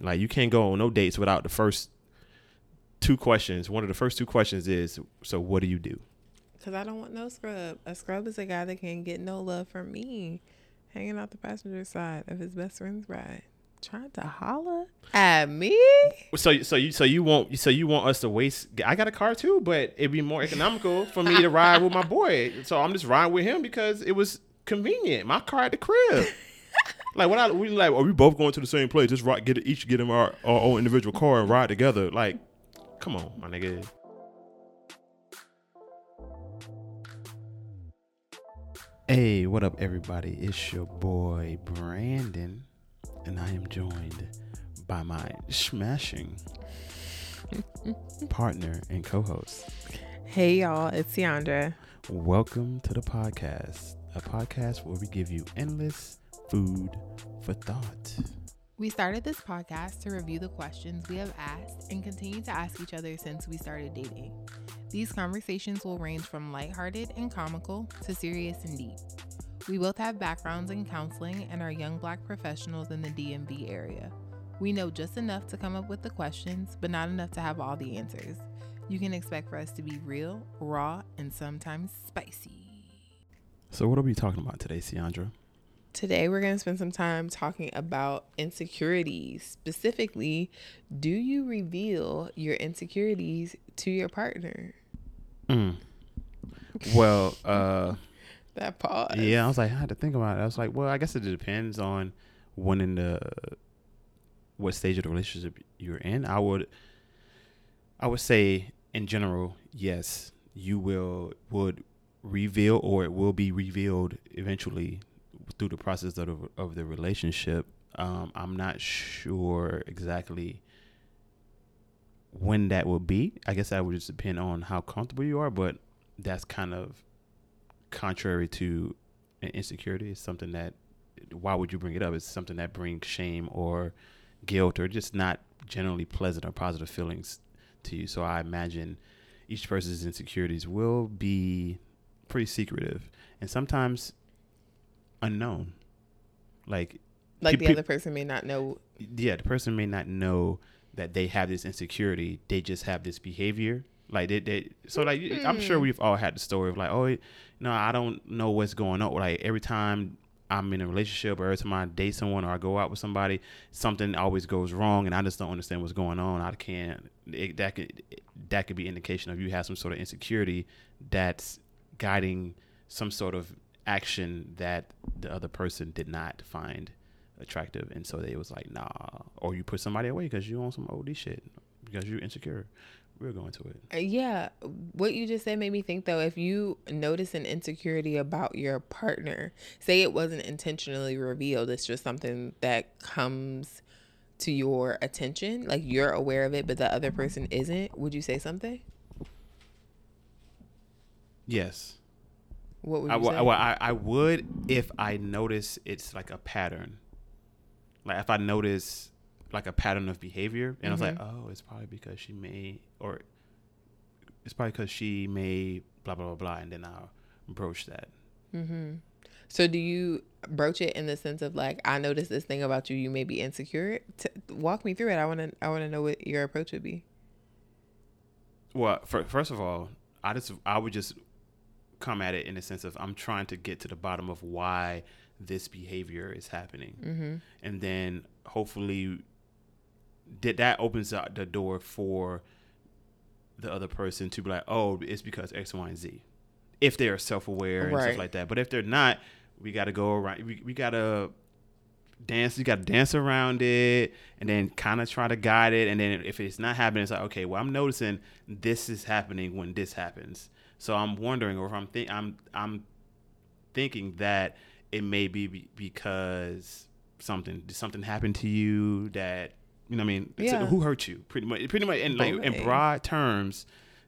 Like you can't go on no dates without the first two questions. One of the first two questions is, so what do you do? Cause I don't want no scrub. A scrub is a guy that can't get no love from me, hanging out the passenger side of his best friend's ride, trying to holler at me. So so you so you want so you want us to waste? I got a car too, but it'd be more economical for me to ride with my boy. So I'm just riding with him because it was convenient. My car at the crib. Like what I we like, are we both going to the same place? Just ride, get each get in our, our own individual car and ride together. Like, come on, my nigga. Hey, what up, everybody? It's your boy Brandan, and I am joined by my smashing partner and co-host. Hey y'all, it's Ciandra. Welcome to the podcast, a podcast where we give you endless food for thought. We started this podcast to review the questions we have asked and continue to ask each other since we started dating. These conversations will range from lighthearted and comical to serious and deep. We both have backgrounds in counseling and are young black professionals in the DMV area. We know just enough to come up with the questions, but not enough to have all the answers. You can expect for us to be real, raw, and sometimes spicy. So, what are we talking about today, Ciandra? Today, we're going to spend some time talking about insecurities. Specifically, do you reveal your insecurities to your partner? Mm. Well, uh, that pause. Yeah, I was like, I had to think about it. I was like, well, I guess it depends on when in the what stage of the relationship you're in. I would, I would say, in general, yes, you will would reveal or it will be revealed eventually through the process of the, of the relationship. Um, I'm not sure exactly when that will be. I guess that would just depend on how comfortable you are, but that's kind of contrary to an insecurity. It's something that why would you bring it up? It's something that brings shame or guilt or just not generally pleasant or positive feelings to you. So I imagine each person's insecurities will be pretty secretive and sometimes unknown. Like like pe- the other person may not know. Yeah, the person may not know that they have this insecurity. They just have this behavior. Like they, they so like mm. I'm sure hmm. we've all had the story of like, oh, no, I don't know what's going on. Like every time I'm in a relationship or every time I date someone or I go out with somebody, something always goes wrong, and I just don't understand what's going on. I can't. It, that could that could be indication of you have some sort of insecurity that's guiding some sort of action that the other person did not find attractive, and so they was like, nah, or you put somebody away because you on some OD shit because you're insecure. We're going to it. Uh, yeah, what you just said made me think though. If you notice an insecurity about your partner, say it wasn't intentionally revealed, it's just something that comes to your attention, like you're aware of it, but the other person isn't. Would you say something? Yes. What would I, you say? I, I would if I notice it's like a pattern. Like if I notice like a pattern of behavior, and mm-hmm. I was like, mm-hmm. oh, it's probably because she may, or it's probably because she may blah blah blah blah, and then I'll broach that. Mm-hmm. So do you broach it in the sense of like, I noticed this thing about you, you may be insecure. T- walk me through it. I want to, I want to know what your approach would be. Well, for, first of all, I just, I would just come at it in a sense of I'm trying to get to the bottom of why this behavior is happening, mm-hmm. and then hopefully that that opens up the door for the other person to be like, oh, it's because X, Y, and Z, if they are self aware and stuff like that. But if they're not, we got to go around. We, we got to dance. You got to dance around it, and then kind of try to guide it. And then if it's not happening, it's like, okay, well, I'm noticing this is happening when this happens. So I'm wondering, or if I'm think I'm I'm thinking that it may be because something something happened to you that you know what I mean? Yeah. who hurt you? Pretty much pretty much in like in broad terms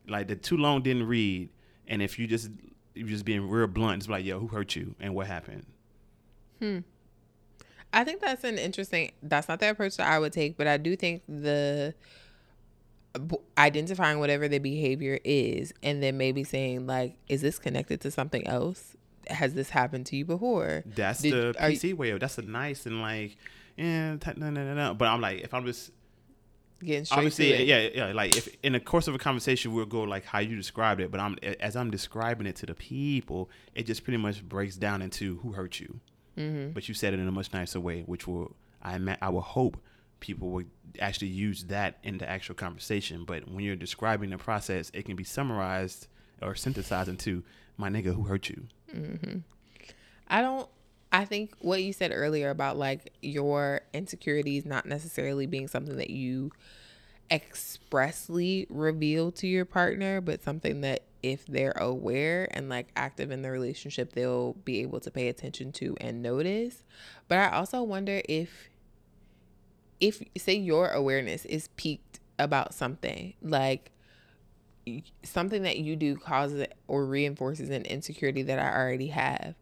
like the too long didn't read and if you just you just being real blunt it's like yo who hurt you and what happened? Hmm. I think that's an interesting that's not the approach that I would take but I do think the identifying whatever the behavior is and then maybe saying like is this connected to something else has this happened to you before? That's Did, the PC you, way. That's a nice and like, yeah, no, no, no, no. But I'm like, if I'm just getting straight obviously, yeah, yeah. Like if in the course of a conversation, we'll go like how you described it. But I'm as I'm describing it to the people, it just pretty much breaks down into who hurt you. Mm-hmm. But you said it in a much nicer way, which will I I will hope people would actually use that in the actual conversation. But when you're describing the process, it can be summarized or synthesized into my nigga who hurt you. Mm-hmm. I don't. I think what you said earlier about like your insecurities not necessarily being something that you expressly reveal to your partner, but something that if they're aware and like active in the relationship, they'll be able to pay attention to and notice. But I also wonder if if say your awareness is peaked about something, like something that you do causes or reinforces an insecurity that I already have.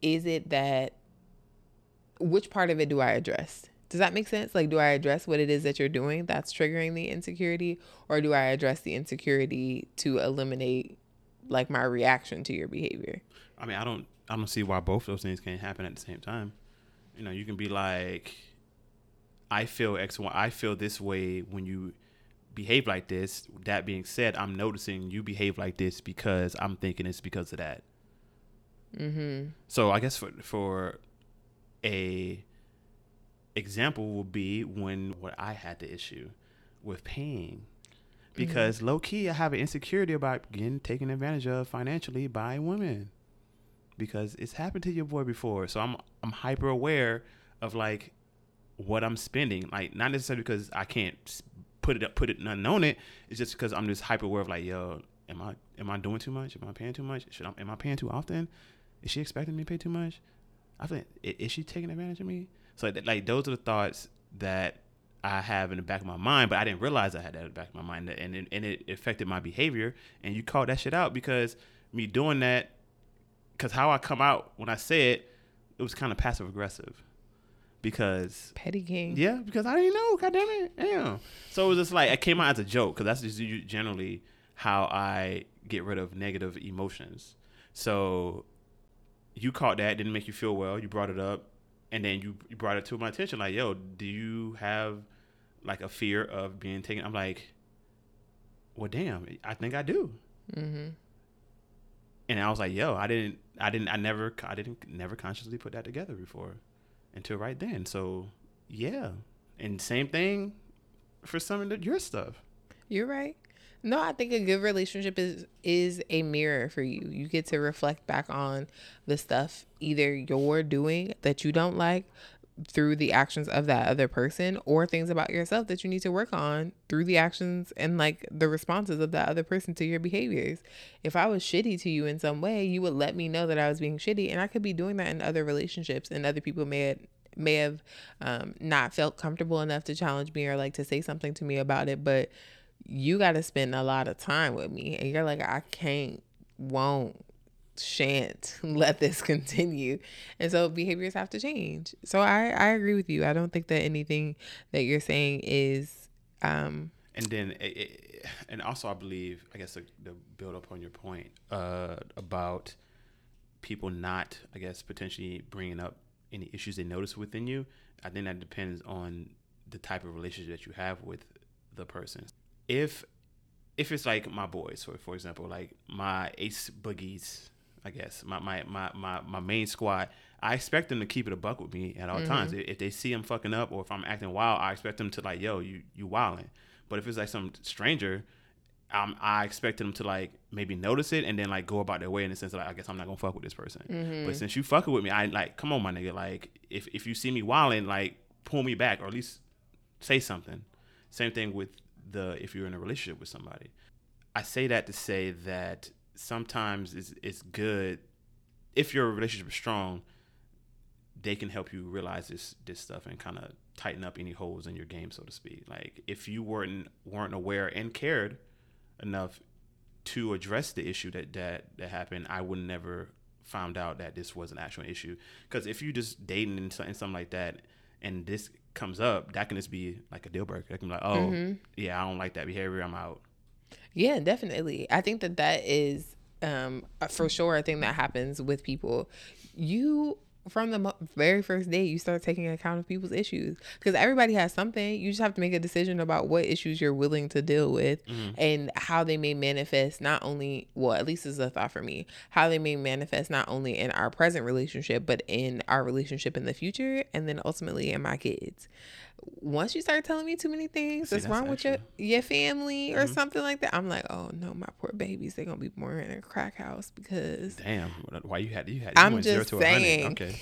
Is it that which part of it do I address? Does that make sense? Like, do I address what it is that you're doing that's triggering the insecurity, or do I address the insecurity to eliminate like my reaction to your behavior? I mean, I don't, I don't see why both those things can't happen at the same time. You know, you can be like, I feel X, Y, I feel this way when you behave like this. That being said, I'm noticing you behave like this because I'm thinking it's because of that. Mm-hmm. So I guess for for a example would be when what I had the issue with paying. Because mm-hmm. low key I have an insecurity about getting taken advantage of financially by women. Because it's happened to your boy before. So I'm I'm hyper aware of like what I'm spending. Like not necessarily because I can't put it up put it on it. It's just because I'm just hyper aware of like, yo, am I am I doing too much? Am I paying too much? Should I am I paying too often? Is she expecting me to pay too much? I think is she taking advantage of me? So like those are the thoughts that I have in the back of my mind, but I didn't realize I had that in the back of my mind, and it, and it affected my behavior. And you called that shit out because me doing that, because how I come out when I say it, it was kind of passive aggressive. Because petty king, yeah, because I didn't know. God damn it, damn. So it was just like it came out as a joke because that's just generally how I get rid of negative emotions. So you caught that, didn't make you feel well. You brought it up, and then you, you brought it to my attention. Like, yo, do you have like a fear of being taken? I'm like, well, damn, I think I do. Mm-hmm. And I was like, yo, I didn't, I didn't, I never, I didn't, never consciously put that together before, until right then. So, yeah, and same thing for some of the, your stuff. You're right. No, I think a good relationship is is a mirror for you. You get to reflect back on the stuff either you're doing that you don't like through the actions of that other person or things about yourself that you need to work on through the actions and like the responses of that other person to your behaviors. If I was shitty to you in some way, you would let me know that I was being shitty and I could be doing that in other relationships and other people may have may have um, not felt comfortable enough to challenge me or like to say something to me about it but you got to spend a lot of time with me. And you're like, I can't, won't, shan't let this continue. And so behaviors have to change. So I, I agree with you. I don't think that anything that you're saying is. Um, and then, it, it, and also, I believe, I guess, to, to build up on your point uh, about people not, I guess, potentially bringing up any issues they notice within you. I think that depends on the type of relationship that you have with the person if if it's like my boys, for for example, like my ace boogies, I guess my my my my, my main squad, I expect them to keep it a buck with me at all mm-hmm. times. If they see I'm fucking up or if I'm acting wild, I expect them to like, yo, you you wilding. But if it's like some stranger, um, I expect them to like maybe notice it and then like go about their way in the sense of like, I guess I'm not gonna fuck with this person. Mm-hmm. But since you fucking with me, I like, come on, my nigga. Like, if if you see me wilding, like, pull me back or at least say something. Same thing with the if you're in a relationship with somebody. I say that to say that sometimes it's it's good if your relationship is strong. They can help you realize this this stuff and kind of tighten up any holes in your game, so to speak. Like if you weren't weren't aware and cared enough to address the issue that that that happened, I would never found out that this was an actual issue. Because if you just dating and something like that, and this comes up, that can just be like a deal breaker. It can be like, oh, mm-hmm. yeah, I don't like that behavior. I'm out. Yeah, definitely. I think that that is um, for sure a thing that happens with people. You from the very first day you start taking account of people's issues because everybody has something you just have to make a decision about what issues you're willing to deal with Mm-hmm. and how they may manifest not only well at least is a thought for me how they may manifest not only in our present relationship but in our relationship in the future and then ultimately in my kids once you start telling me too many things See, that's, wrong with your your family or Mhm. something like that i'm like oh no my poor babies they're gonna be born in a crack house because Damn. Why you had you had? You I'm went zero just to a hundred. saying. Okay.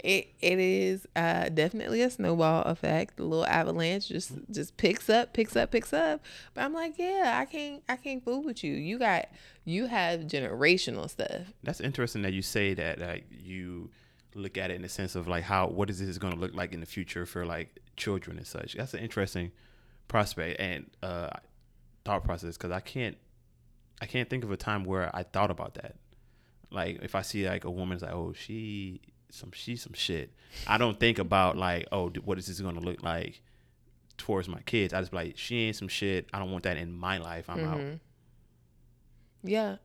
it it is uh definitely a snowball effect. The little avalanche just just picks up, picks up, picks up. But I'm like, yeah, I can't I can't fool with you. You got you have generational stuff. That's interesting that you say that like you look at it in the sense of like how what is this going to look like in the future for like children and such. That's an interesting prospect and uh thought process because I can't I can't think of a time where I thought about that. Like if I see like a woman's like oh she some she some shit. I don't think about like oh what is this going to look like towards my kids. I just be like she ain't some shit. I don't want that in my life. I'm out. Mhm. Yeah.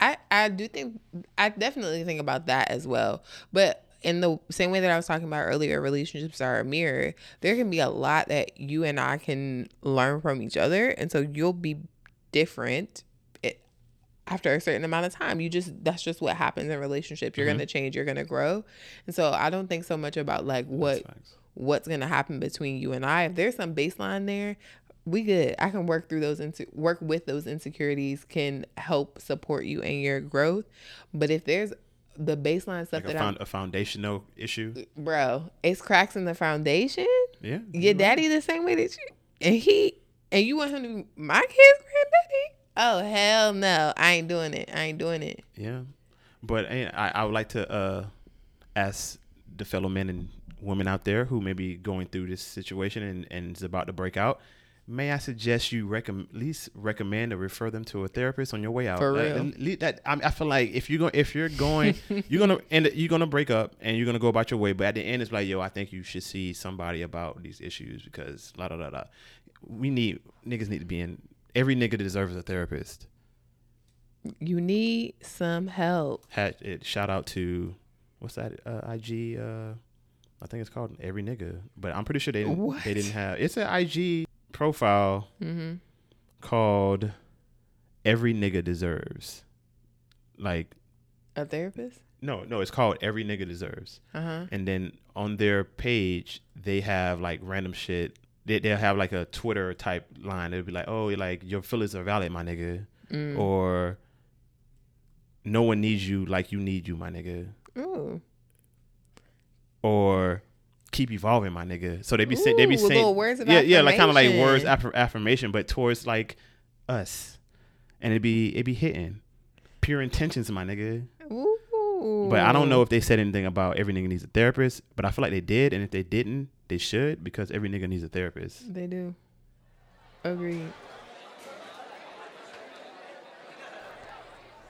I I do think I definitely think about that as well. But in the same way that I was talking about earlier, relationships are a mirror. There can be a lot that you and I can learn from each other, and so you'll be different it, after a certain amount of time. You just that's just what happens in relationships. You're Mhm. gonna change. You're gonna grow, and so I don't think so much about like what what's going to happen between you and I. If there's some baseline there, we good. I can work through those into work with those insecurities can help support you in your growth. But if there's the baseline stuff like that found, a foundational issue. Bro, it's cracks in the foundation. Yeah. Your right. daddy the same way that you and he and you want him to be my kid's granddaddy? Oh hell no. I ain't doing it. I ain't doing it. Yeah, but eh, I, I would like to uh, ask the fellow men and women out there who may be going through this situation and, and is about to break out. May I suggest you recommend at least recommend or refer them to a therapist on your way out? For Uh, real. le- that I, I feel like if you go if you're going you're gonna end you're gonna break up and you're gonna go about your way, but at the end it's like yo I think you should see somebody about these issues because la da da da. We need niggas need to be in. Every nigga deserves a therapist. You need some help. had it shout out to what's that uh, IG uh I think it's called every nigga but I'm pretty sure they didn't, What? they didn't have it's an IG profile Mhm. called every nigga deserves like A therapist? no no it's called every nigga deserves Uh-huh. and then on their page they have like random shit they, they'll have like a Twitter type line it'll be like oh like your feelings are valid my nigga Mm. or no one needs you like you need you my nigga Ooh. or keep evolving, my nigga. So they be saying they be saying words yeah, yeah, like kind of like words affirmation. affirmation, but towards like us, and it be it be hitting pure intentions, my nigga. Ooh. But I don't know if they said anything about every nigga needs a therapist, but I feel like they did, and if they didn't, they should because every nigga needs a therapist. They do. Agreed.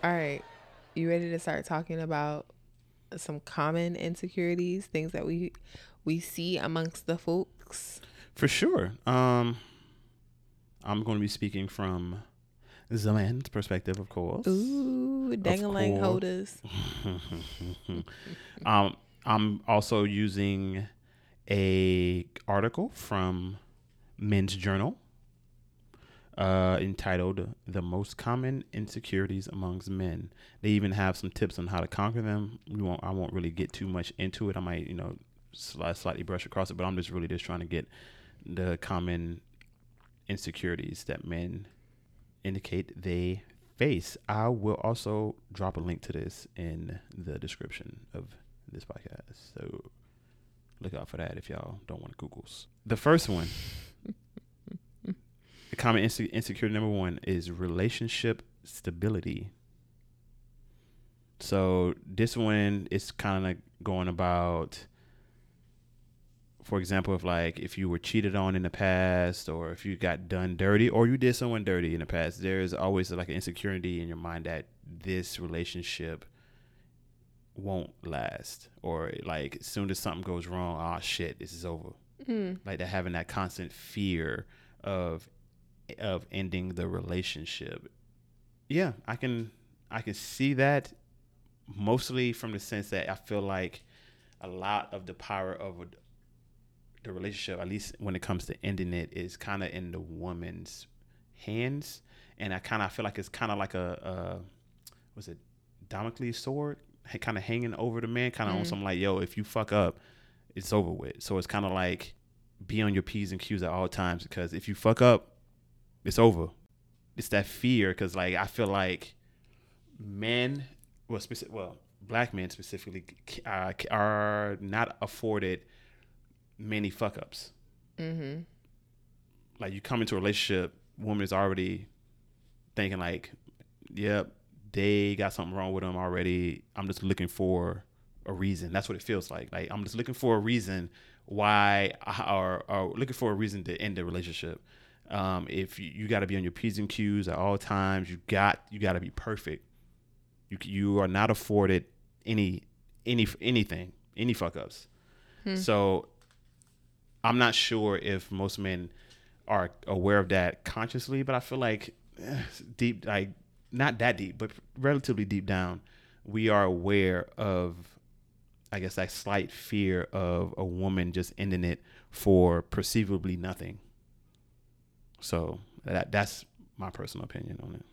All right. You ready to start talking about some common insecurities, things that we we see amongst the folks? For sure. Um, I'm going to be speaking from the man's perspective, of course. Ooh, dangling holders. um, I'm also using a article from Men's Journal uh, entitled "The Most Common Insecurities Amongst Men." They even have some tips on how to conquer them. We won't. I won't really get too much into it. I might, you know, sli- slightly brush across it, but I'm just really just trying to get the common insecurities that men indicate they face. I will also drop a link to this in the description of this podcast. So look out for that if y'all don't want to Googles. The first one, the common inse- insecurity number one is relationship stability. So this one is kind of like going about for example, if like if you were cheated on in the past, or if you got done dirty, or you did someone dirty in the past, there is always like an insecurity in your mind that this relationship won't last, or like as soon as something goes wrong, oh shit, this is over. Mm. Like they're having that constant fear of of ending the relationship. Yeah, I can I can see that mostly from the sense that I feel like a lot of the power of a, the relationship, at least when it comes to ending it, is kind of in the woman's hands, and I kind of feel like it's kind of like a, a was it Damocles sword, kind of hanging over the man, kind of Mm. on something like, yo, if you fuck up, it's over with. So it's kind of like be on your p's and q's at all times because if you fuck up, it's over. It's that fear because like I feel like men, well, specific, well, black men specifically, uh, are not afforded many fuck ups. Mm-hmm. Like you come into a relationship, woman is already thinking like, yep, they got something wrong with them already. I'm just looking for a reason. That's what it feels like. Like I'm just looking for a reason why, I- or, or looking for a reason to end the relationship. Um, if you, you got to be on your p's and q's at all times, you got you got to be perfect. You you are not afforded any any anything any fuck ups. Hmm. So I'm not sure if most men are aware of that consciously, but I feel like eh, deep like not that deep, but relatively deep down, we are aware of I guess that slight fear of a woman just ending it for perceivably nothing. So that that's my personal opinion on it.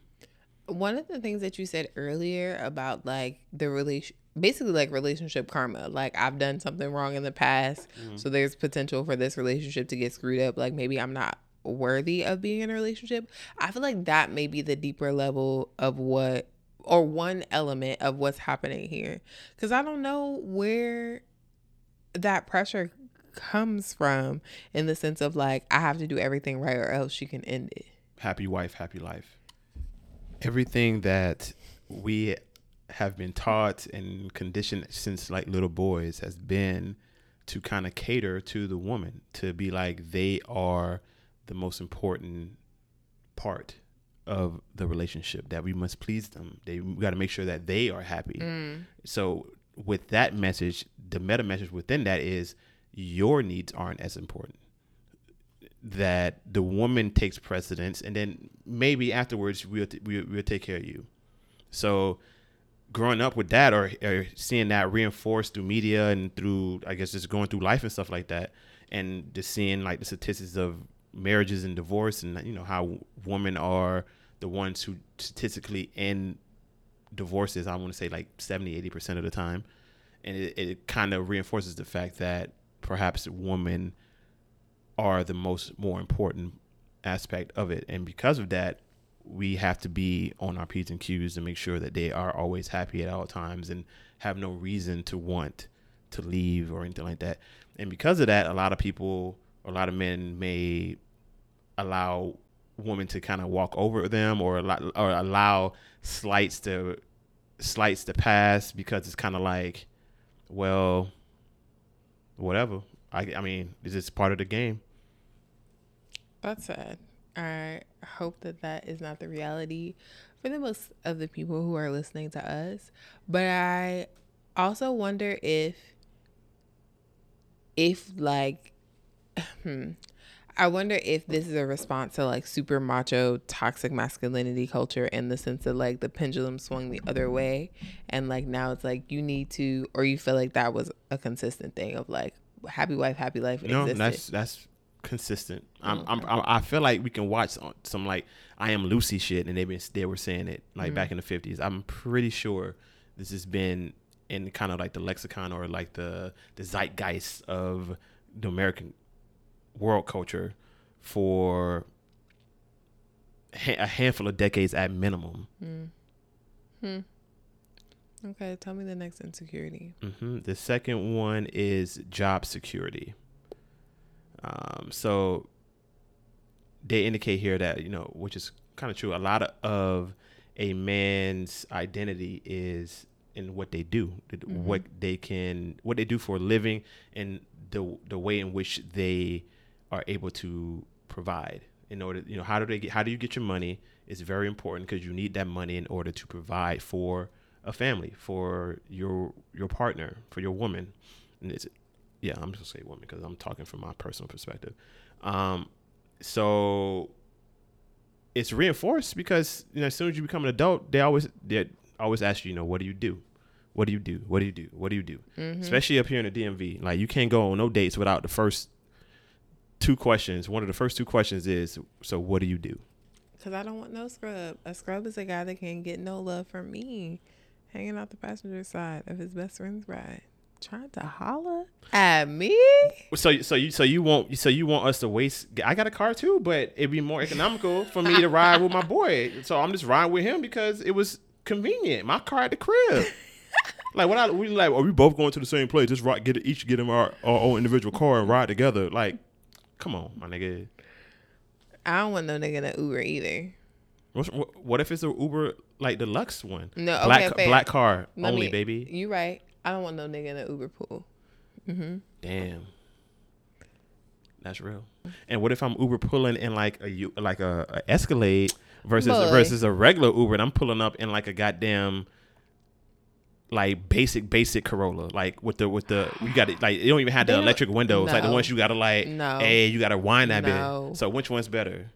One of the things that you said earlier about like the relation, basically like relationship karma. Like I've done something wrong in the past, mm-hmm. so there's potential for this relationship to get screwed up. Like maybe I'm not worthy of being in a relationship. I feel like that may be the deeper level of what, or one element of what's happening here. Because I don't know where that pressure comes from in the sense of like I have to do everything right or else she can end it. happy wife, happy life. Everything that we have been taught and conditioned since like little boys has been to kind of cater to the woman, to be like they are the most important part of the relationship, that we must please them. They we got to make sure that they are happy. Mm. So with that message, the meta message within that is your needs aren't as important. That the woman takes precedence and then maybe afterwards we'll, t- we'll, we'll take care of you. So growing up with that or, or seeing that reinforced through media and through i guess just going through life and stuff like that and just seeing like the statistics of marriages and divorce and you know how women are the ones who statistically end divorces i want to say like 70 80% of the time. And it, it kind of reinforces the fact that perhaps women are the most more important aspect of it. And because of that we have to be on our p's and q's to make sure that they are always happy at all times and have no reason to want to leave or anything like that. And because of that a lot of people a lot of men may allow women to kind of walk over them or allow, or allow slights to slights to pass because it's kind of like well whatever I, I mean it's just part of the game That's sad. I hope that that is not the reality for the most of the people who are listening to us. But I also wonder if, if like, hmm, I wonder if this is a response to like super macho, toxic masculinity culture in the sense that like the pendulum swung the other way. And like now it's like you need to, or you feel like that was a consistent thing of like happy wife, happy life. No, that's that's consistent. I'm, I'm, I'm I feel like we can watch some, some like I am Lucy shit, and they've been they were saying it like back mm. in the fifties. I'm pretty sure this has been in kind of like the lexicon or like the the zeitgeist of the American world culture for ha- a handful of decades at minimum. Okay, tell me the next insecurity. hmm The second one is job security. Um, so they indicate here that you know, which is kind of true. A lot of, of a man's identity is in what they do, th- what they can, what they do for a living, and the the way in which they are able to provide. In order, you know, how do they get? How do you get your money? Is very important because you need that money in order to provide for a family, for your your partner, for your woman. And it's, yeah, I'm just gonna say woman because I'm talking from my personal perspective. Um, so it's reinforced because you know as soon as you become an adult, they always they always ask you, you know, what do you do? What do you do? What do you do? What do you do? Mm-hmm. Especially up here in the DMV, like you can't go on no dates without the first two questions. One of the first two questions is, so what do you do? Because I don't want no scrub. A scrub is a guy that can't get no love from me, hanging out the passenger side of his best friend's ride, trying to holler at me. So, so you, so you want, so you want us to waste? I got a car too, but it'd be more economical for me to ride with my boy. So I'm just riding with him because it was convenient. My car at the crib. like what I we like, are we both going to the same place? Just ride, get each get in our, our own individual car and ride together. Like, come on, my nigga. I don't want no nigga in an Uber either. What's, what, what if it's an Uber like deluxe one? No, black okay, black car Let only, me- baby. You right. I don't want no nigga in an Uber pool. Mm-hmm. Damn, that's real. And what if I'm Uber pulling in like a like a, a Escalade versus Boy. versus a regular Uber, and I'm pulling up in like a goddamn like basic basic Corolla, like with the with the you got it like you don't even have the electric windows, like the ones you gotta like, No. hey, you gotta wind that No. bit. So which one's better?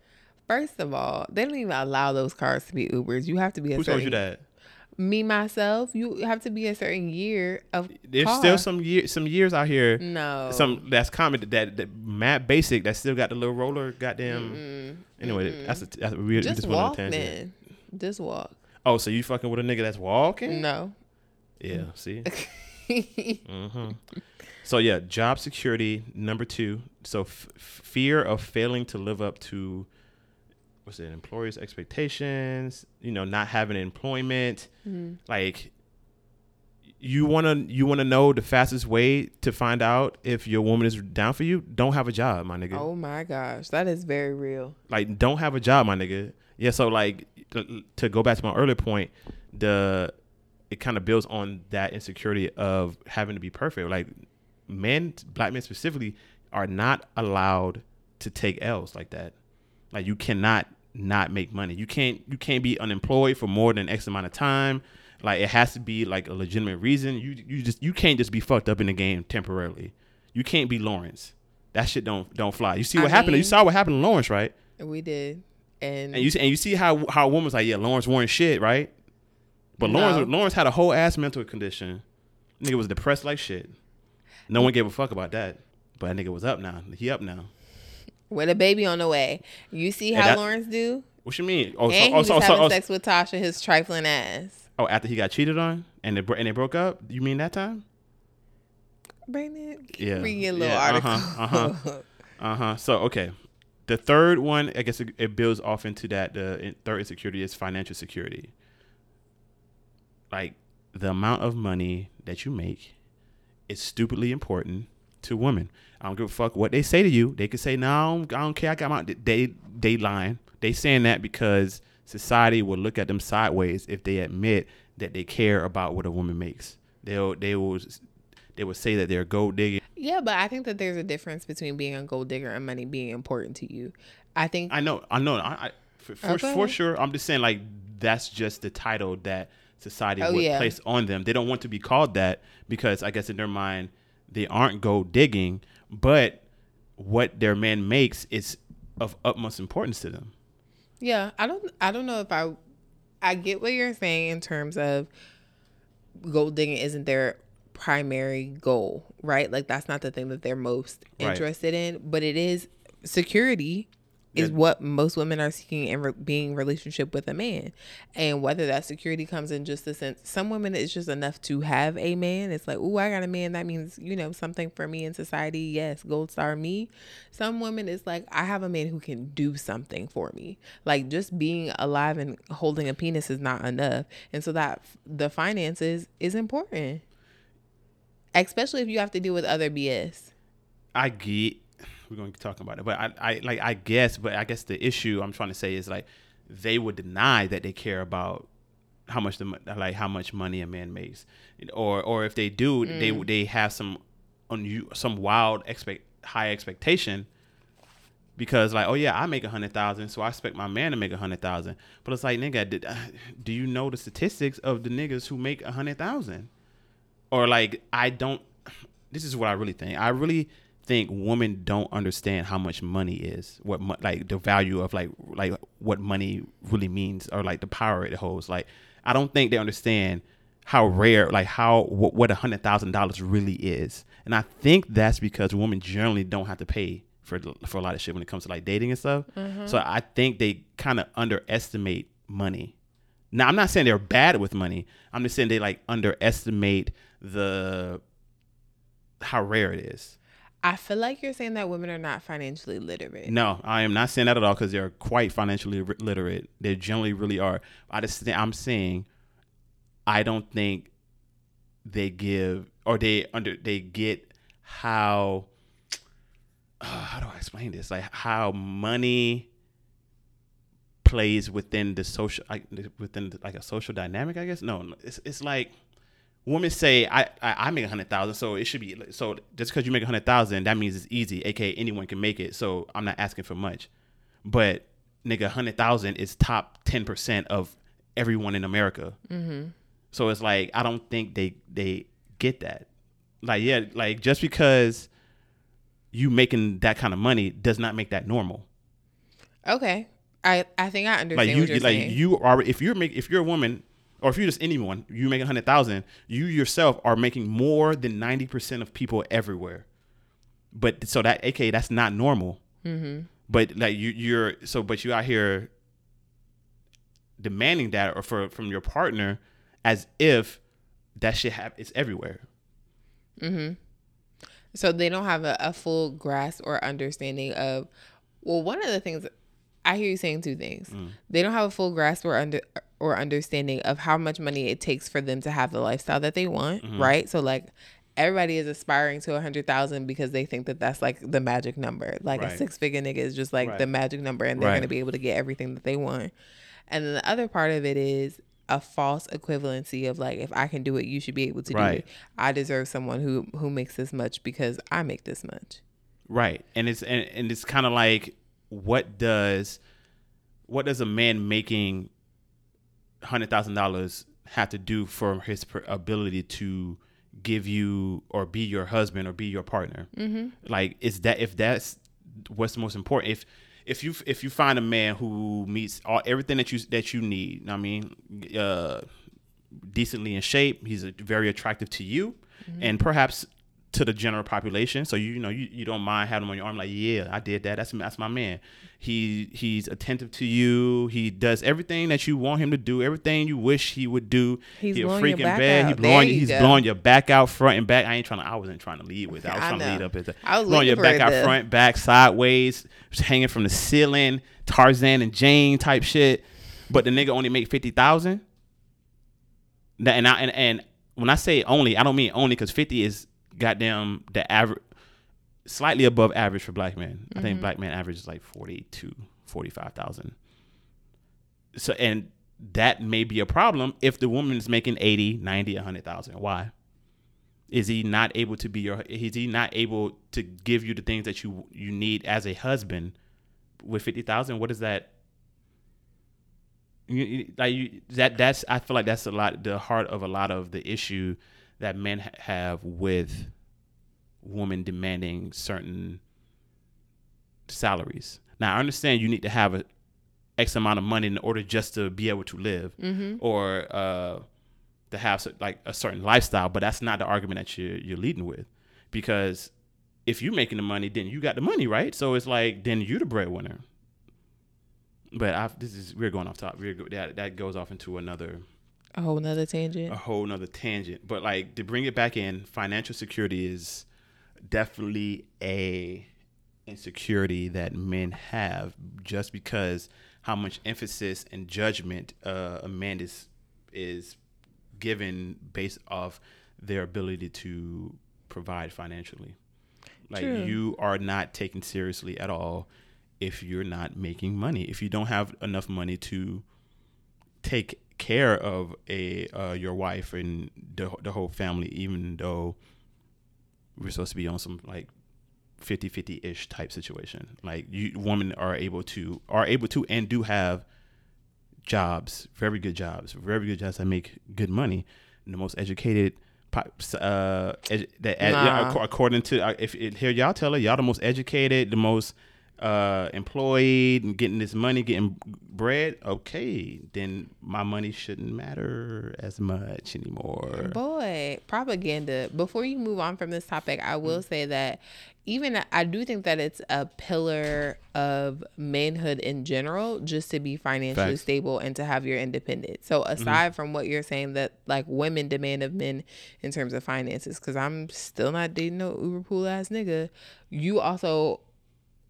First of all, they don't even allow those cars to be Ubers. You have to be a Who certain. told you that? Me myself, you have to be a certain year of. There's car. still some year, some years out here. No. Some that's common that that mad basic that still got the little roller goddamn. Anyway, that's a that's, we, we Just just walk. Just walk. Oh, so you fucking with a nigga that's walking? No. Yeah. See. hmm So yeah, job security number two. So f- fear of failing to live up to what's it? Employers' expectations. You know, not having employment. Mm-hmm. Like you wanna you wanna know the fastest way to find out if your woman is down for you. Don't have a job, my nigga. Oh my gosh, that is very real. Like don't have a job, my nigga. Yeah. So like to, to go back to my earlier point, the it kind of builds on that insecurity of having to be perfect. Like men, black men specifically, are not allowed to take L's like that. Like you cannot not make money. You can't you can't be unemployed for more than X amount of time. Like it has to be like a legitimate reason. You you just you can't just be fucked up in the game temporarily. You can't be Lawrence. That shit don't don't fly. You see I what happened? You saw what happened to Lawrence, right? We did, and, And you see, and you see how how a woman's like, yeah, Lawrence Warren shit, right? But No. Lawrence Lawrence had a whole ass mental condition. Nigga was depressed like shit. No one gave a fuck about that. But that nigga was up now. He up now. with a baby on the way. You see how that- Lawrence do? What you mean? Oh, and so, he oh, was so, so, having oh, sex with Tasha, his trifling ass. oh, after he got cheated on and they and they broke up. You mean that time? Brandan, Yeah. read your little Yeah, article. uh-huh, uh-huh. Uh huh. So okay, the third one, I guess it, it builds off into that. The third insecurity is financial security. Like the amount of money that you make is stupidly important to women. I don't give a fuck what they say to you. They could say, "No, I don't, I don't care. I got my." They they lying. They saying that because society will look at them sideways if they admit that they care about what a woman makes. They'll they will they will say that they're gold digging. yeah, but I think that there's a difference between being a gold digger and money being important to you. I think I know, I know. I, I for for, Okay. for sure. I'm just saying, like that's just the title that society Oh, would yeah. place on them. They don't want to be called that because I guess in their mind they aren't gold digging, but what their man makes is of utmost importance to them. Yeah, I don't I don't know if I I get what you're saying in terms of gold digging isn't their primary goal, right? Like that's not the thing that they're most Right. interested in, but it is security is Yeah. what most women are seeking in re- being relationship with a man. And whether that security comes in just the sense some women it's just enough to have a man. It's like, "Oh, I got a man. That means, you know, something for me in society." Yes, gold star me. Some women it's like, "I have a man who can do something for me." Like just being alive and holding a penis is not enough. And so that the finances is important. Especially if you have to deal with other BS. I get we're going to talk about it, but I, I like I guess, but I guess the issue I'm trying to say is like they would deny that they care about how much the like how much money a man makes, or or if they do, mm. they they have some on you some wild expect high expectation because like oh yeah I make a hundred thousand so I expect my man to make a hundred thousand but it's like nigga did, uh, do you know the statistics of the niggas who make a hundred thousand or like I don't. This is what I really think. I really think women don't understand how much money is, what mo- like the value of like like what money really means, or like the power it holds. Like I don't think they understand how rare, like how what, what a hundred thousand dollars really is. And I think that's because women generally don't have to pay for for a lot of shit when it comes to like dating and stuff. Mm-hmm. So I think they kind of underestimate money. Now I'm not saying they're bad with money. I'm just saying they like underestimate the how rare it is. I feel like you're saying that women are not financially literate. No, I am not saying that at all because they're quite financially ri- literate. They generally really are. I just I'm saying I don't think they give or they under they get how uh, how do I explain this? Like how money plays within the social like within the, like a social dynamic. I guess no, it's it's like women say I I, I make a hundred thousand, so it should be so just because you make a hundred thousand, that means it's easy. aka anyone can make it. So I'm not asking for much, but nigga, hundred thousand is top ten percent of everyone in America. Mm-hmm. So it's like I don't think they they get that. Like yeah, like just because you making that kind of money does not make that normal. Okay. I, I think I understand Like you like saying. you are if you're make if you're a woman or if you're just anyone, you make a hundred thousand, you yourself are making more than ninety percent of people everywhere. But so that aka that's not normal. mm-hmm. But like you you're so but you out here demanding that or for from your partner as if that shit have it's everywhere. Mm-hmm. So they don't have a, a full grasp or understanding of. Well, one of the things I hear you saying two things. Mm. They don't have a full grasp or under or understanding of how much money it takes for them to have the lifestyle that they want. Mhm. Right. So like everybody is aspiring to a hundred thousand because they think that that's like the magic number. Like a six figure nigga is just like Right. the magic number, and they're Right. gonna be able to get everything that they want. And then the other part of it is a false equivalency of like if I can do it, you should be able to do it. I deserve someone who who makes this much because I make this much. Right. And it's and, and it's kind of like what does what does a man making hundred thousand dollars have to do for his ability to give you or be your husband or be your partner? Mm-hmm. Like, is that if that's what's the most important? If if you if you find a man who meets all everything that you that you need, I mean, uh, decently in shape, he's very attractive to you, and perhaps to the general population. So you, you know you, you don't mind having him on your arm, like yeah, I did that. That's that's my man. He he's attentive to you. He does everything that you want him to do. Everything you wish he would do. He's he a blowing your freaking back bed. He out. blowing you he's go. blowing your back out front and back. I ain't trying to. I wasn't trying to lead with that. I was I trying to lead up the I was blowing your back out the- front, back, sideways, hanging from the ceiling, Tarzan and Jane type shit. But the nigga only make fifty thousand. That and I and, and when I say only, I don't mean only because fifty is goddamn the average, slightly above average for black men. I think Mhm. black man average is like forty to forty five thousand. So and that may be a problem if the woman is making 80, 90, 100,000. Why? Is he not able to be your is he not able to give you the things that you you need as a husband with 50,000? What is that you- like you, that that's I feel like that's a lot the heart of a lot of the issue that men ha- have with women demanding certain salaries. Now I understand you need to have a X amount of money in order just to be able to live Mm-hmm. or uh, to have like a certain lifestyle, but that's not the argument that you're you're leading with, because if you're making the money, then you got the money, right? So it's like then you're the breadwinner. But I, this is we're going off top. We're, that that goes off into another A whole nother tangent. a whole nother tangent. But like to bring it back in, financial security is definitely a insecurity that men have just because how much emphasis and judgment uh, a man is is given based off their ability to provide financially. Like True. you are not taken seriously at all if you're not making money. If you don't have enough money to take care of a uh, your wife and the, the whole family, even though we're supposed to be on some like 50 50 ish type situation. Like you women are able to are able to and do have jobs, very good jobs, very good jobs that make good money. And the most educated uh edu- that Nah. ac- according to uh, if it, here y'all tell her y'all the most educated, the most uh, employed and getting this money, getting bread, okay, then my money shouldn't matter as much anymore. Boy, propaganda. Before you move on from this topic, I will say that even I do think that it's a pillar of manhood in general just to be financially Facts. stable and to have your independence. So aside from what you're saying that like women demand of men in terms of finances cuz I'm still not dating no uber pool ass nigga, you also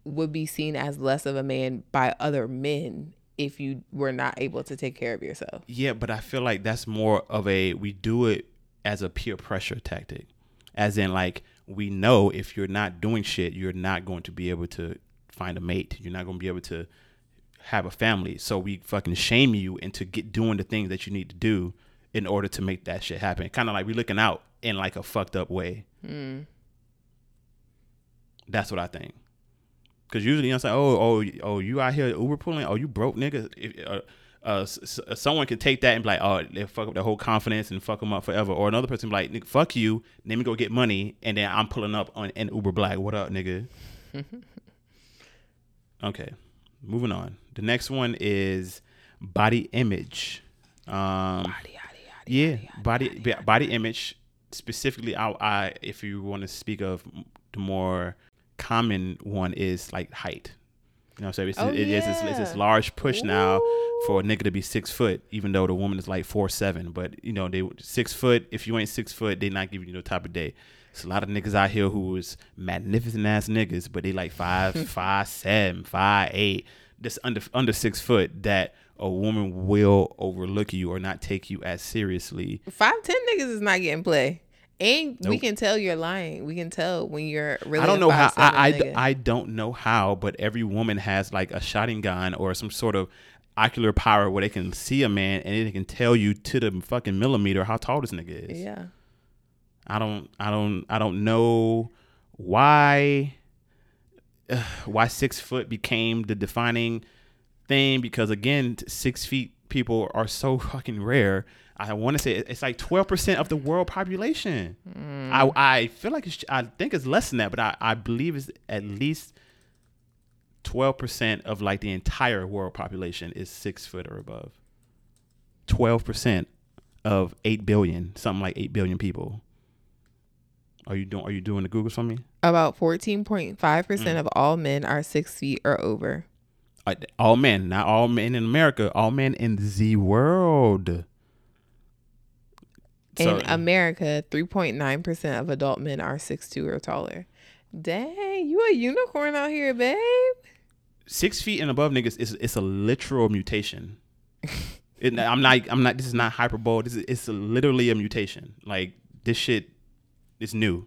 would be seen as less of a man by other men if you were not able to take care of yourself. Yeah, but I feel like that's more of a we do it as a peer pressure tactic. As in like we know if you're not doing shit, you're not going to be able to find a mate. You're not going to be able to have a family. So we fucking shame you into get doing the things that you need to do in order to make that shit happen. Kind of like we looking out in like a fucked up way. Hmm. That's what I think. Cause usually you know, say, oh, oh, oh, you out here Uber pulling? Oh, you broke nigga. If, uh, uh, s- s- someone could take that and be like, oh, they fuck up their whole confidence and fuck them up forever. Or another person be like, nigga, fuck you. Let me go get money, and then I'm pulling up on an Uber Black. What up, nigga? okay, moving on. The next one is body image. Um, yeah, body b- body image. Specifically, I, I if you want to speak of the more common one is like height. You know, what I'm saying it's, Oh, it is this, it's this large push now for a nigga to be six foot, even though the woman is like four seven. But you know, they six foot. If you ain't six foot, they not giving you no type of day. It's a lot of niggas out here who is magnificent ass niggas, but they like five, five seven, five eight, just under under six foot. That a woman will overlook you or not take you as seriously. Five ten niggas is not getting play, and we can tell you're lying. We can tell when you're really. I don't know how. I, I, nigga. I don't know how, but every woman has like a shotting gun or some sort of ocular power where they can see a man and they can tell you to the fucking millimeter how tall this nigga is. yeah. I don't I don't I don't know why uh, why six foot became the defining thing because again six feet people are so fucking rare. I want to say it's like twelve percent of the world population. I I feel like it's, I think it's less than that, but I I believe it's at least twelve percent of like the entire world population is six foot or above. Twelve percent of eight billion, something like eight billion people. Are you doing? Are you doing the Google for me? About fourteen point five Mm. percent of all men are six feet or over. Uh, All men, not all men in America. All men in the world. So- In America, three point nine percent of adult men are six two or taller. Dang, you a unicorn out here, babe. six feet and above niggas is it's a literal mutation. it, I'm not. I'm not. This is not hyperbole. This is it's a, literally a mutation. Like this shit is new.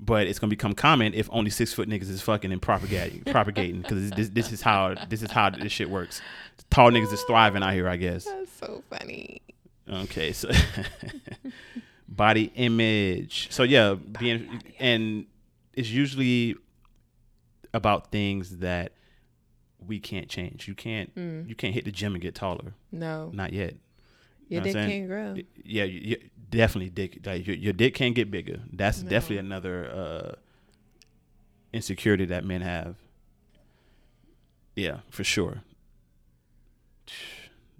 But it's gonna become common if only six foot niggas is fucking and propagating, propagating. Because this, this is how this is how this shit works. Tall niggas is thriving out here, I guess. That's so funny. Okay, so body image. So yeah, being and it's usually about things that we can't change. You can't you can't hit the gym and get taller. No, Not yet. your know dick can't grow. Yeah, you, you, definitely dick. Like your, your dick can't get bigger. That's No. definitely another uh, insecurity that men have. Yeah, for sure.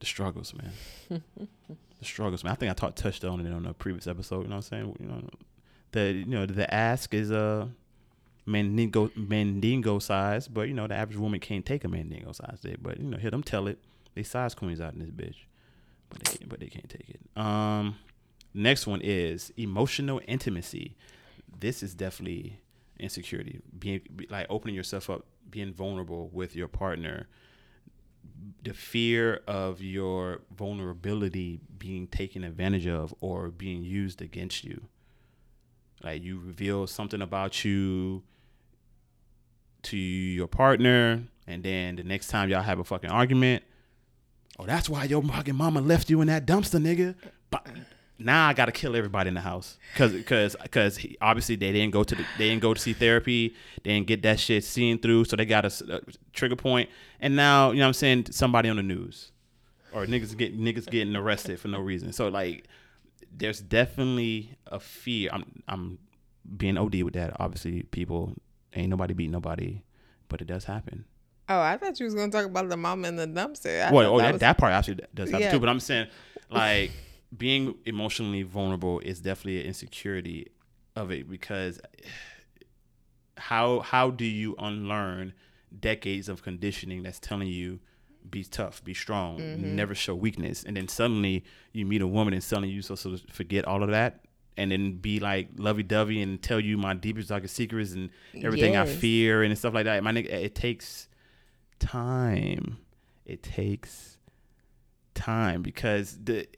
The struggles, man. the struggles, man. I think I talked touched on it on a previous episode. You know what I'm saying? You know, the you know the ask is a mandingo mandingo size, but you know the average woman can't take a mandingo size dick. But you know, hear them tell it. They size queens out in this bitch but they can't, but they can't take it. Um, next one is emotional intimacy. This is definitely insecurity. Being be, like opening yourself up, being vulnerable with your partner. The fear of your vulnerability being taken advantage of or being used against you. Like you reveal something about you to your partner, and then the next time y'all have a fucking argument, Oh, that's why your fucking mama left you in that dumpster, nigga. Now I gotta kill everybody in the house, cause, cause, cause obviously they didn't go to the, they didn't go to see therapy, they didn't get that shit seen through, so they got a, a trigger point, and now you know what I'm saying somebody on the news, or niggas get niggas getting arrested for no reason. So like, there's definitely a fear. I'm I'm being OD with that. Obviously, people ain't nobody beat nobody. but it does happen. Oh, I thought you was gonna talk about the mom in the dumpster. I well, oh, that, was- that part actually does happen Yeah. too. But I'm saying, like, being emotionally vulnerable is definitely an insecurity of it because how how do you unlearn decades of conditioning that's telling you be tough, be strong, Mm-hmm. never show weakness, and then suddenly you meet a woman and suddenly you supposed to forget all of that. And then be like lovey dovey and tell you my deepest darkest secrets and everything I fear and stuff like that. My nigga, it takes time. It takes time because the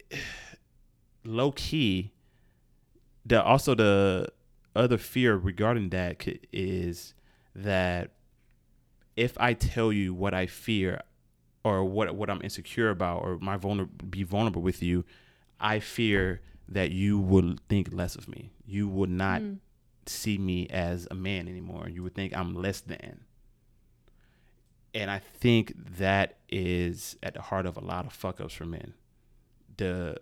low key, the also the other fear regarding that is that if I tell you what I fear or what what I'm insecure about or my vulner- be vulnerable with you, I fear that you will think less of me. You would not Mm. see me as a man anymore. You would think I'm less than. And I think that is at the heart of a lot of fuck ups for men. The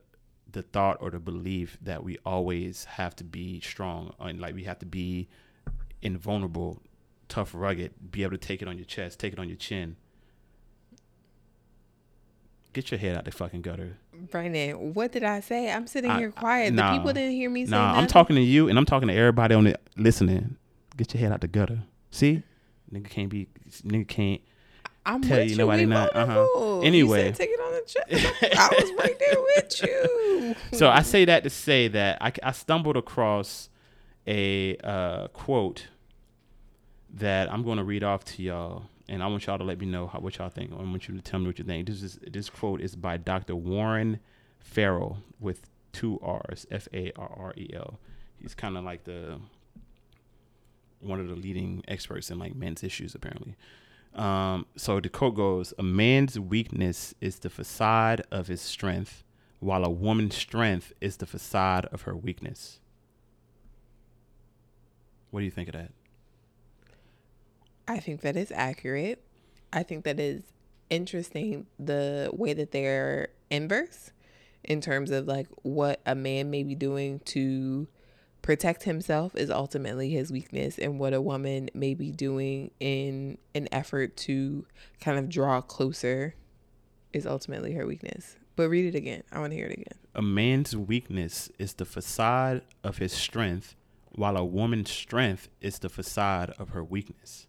the thought or the belief that we always have to be strong and like we have to be invulnerable, tough, rugged, be able to take it on your chest, take it on your chin. Get your head out the fucking gutter. Brandan, what did I say? I'm sitting I- here quiet. nah. the people didn't hear me say Nah. I'm talking to you and I'm talking to everybody on it listening. Get your head out the gutter. See? Nigga can't be nigga can't I'm tell with you nobody we not- uh-huh. Anyway. you said take it on the chest. I was right there with you. So I say that to say that I, I stumbled across a uh, quote that I'm going to read off to y'all, and I want y'all to let me know how, what y'all think. I want you to tell me what you think. This is this quote is by Dr. Warren Farrell with two R's, F A R R E L. He's kind of like the one of the leading experts in like men's issues, apparently. Um, so the quote goes: "A man's weakness is the facade of his strength." while a woman's strength is the facade of her weakness. What do you think of that? I think that is accurate. I think that is interesting the way that they're inverse in terms of like what a man may be doing to protect himself is ultimately his weakness and what a woman may be doing in an effort to kind of draw closer is ultimately her weakness. But read it again. I want to hear it again. A man's weakness is the facade of his strength, while a woman's strength is the facade of her weakness.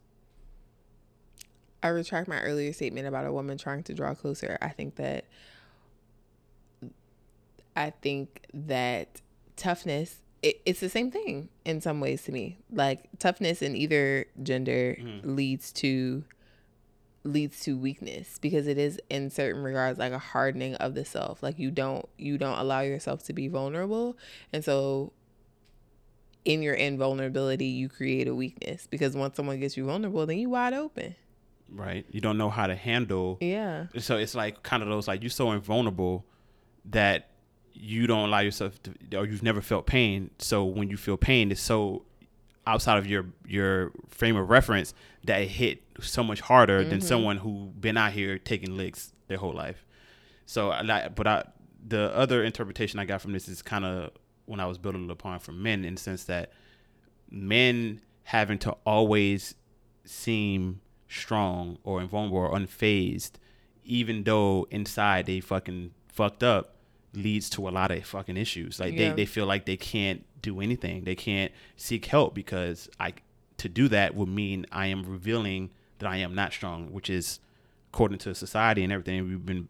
I retract my earlier statement about a woman trying to draw closer. I think that I think that toughness it, it's the same thing in some ways to me. Like toughness in either gender mm. leads to leads to weakness because it is in certain regards like a hardening of the self. Like you don't you don't allow yourself to be vulnerable. And so in your invulnerability you create a weakness because once someone gets you vulnerable then you wide open. Right? You don't know how to handle. Yeah. So it's like kind of those like you're so invulnerable that you don't allow yourself to, or you've never felt pain. So when you feel pain, it's so outside of your your frame of reference that it hit so much harder than mm-hmm. someone who been out here taking licks their whole life. So I like, but I the other interpretation I got from this is kind of when I was building it upon for men in the sense that men having to always seem strong or invulnerable or unfazed, even though inside they fucking fucked up, leads to a lot of fucking issues. Like Yeah. they, they feel like they can't do anything. They can't seek help because I to do that would mean I am revealing that I am not strong, which is according to society and everything we've been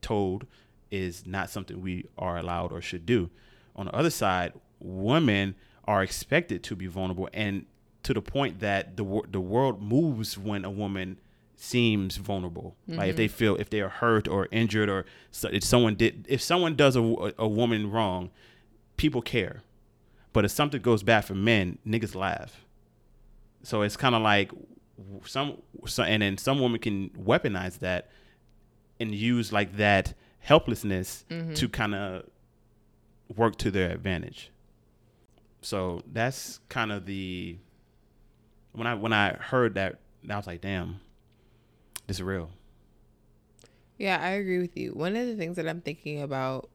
told is not something we are allowed or should do. On the other side, women are expected to be vulnerable and to the point that the the world moves when a woman seems vulnerable. Like if mm-hmm. they feel if they are hurt or injured or so, if someone did if someone does a, a woman wrong, people care. But if something goes bad for men, niggas laugh. So it's kind of like some, so, and then some women can weaponize that and use like that helplessness mm-hmm. to kind of work to their advantage. So that's kind of the when I when I heard that, I was like, damn, is real. Yeah, I agree with you. One of the things that I'm thinking about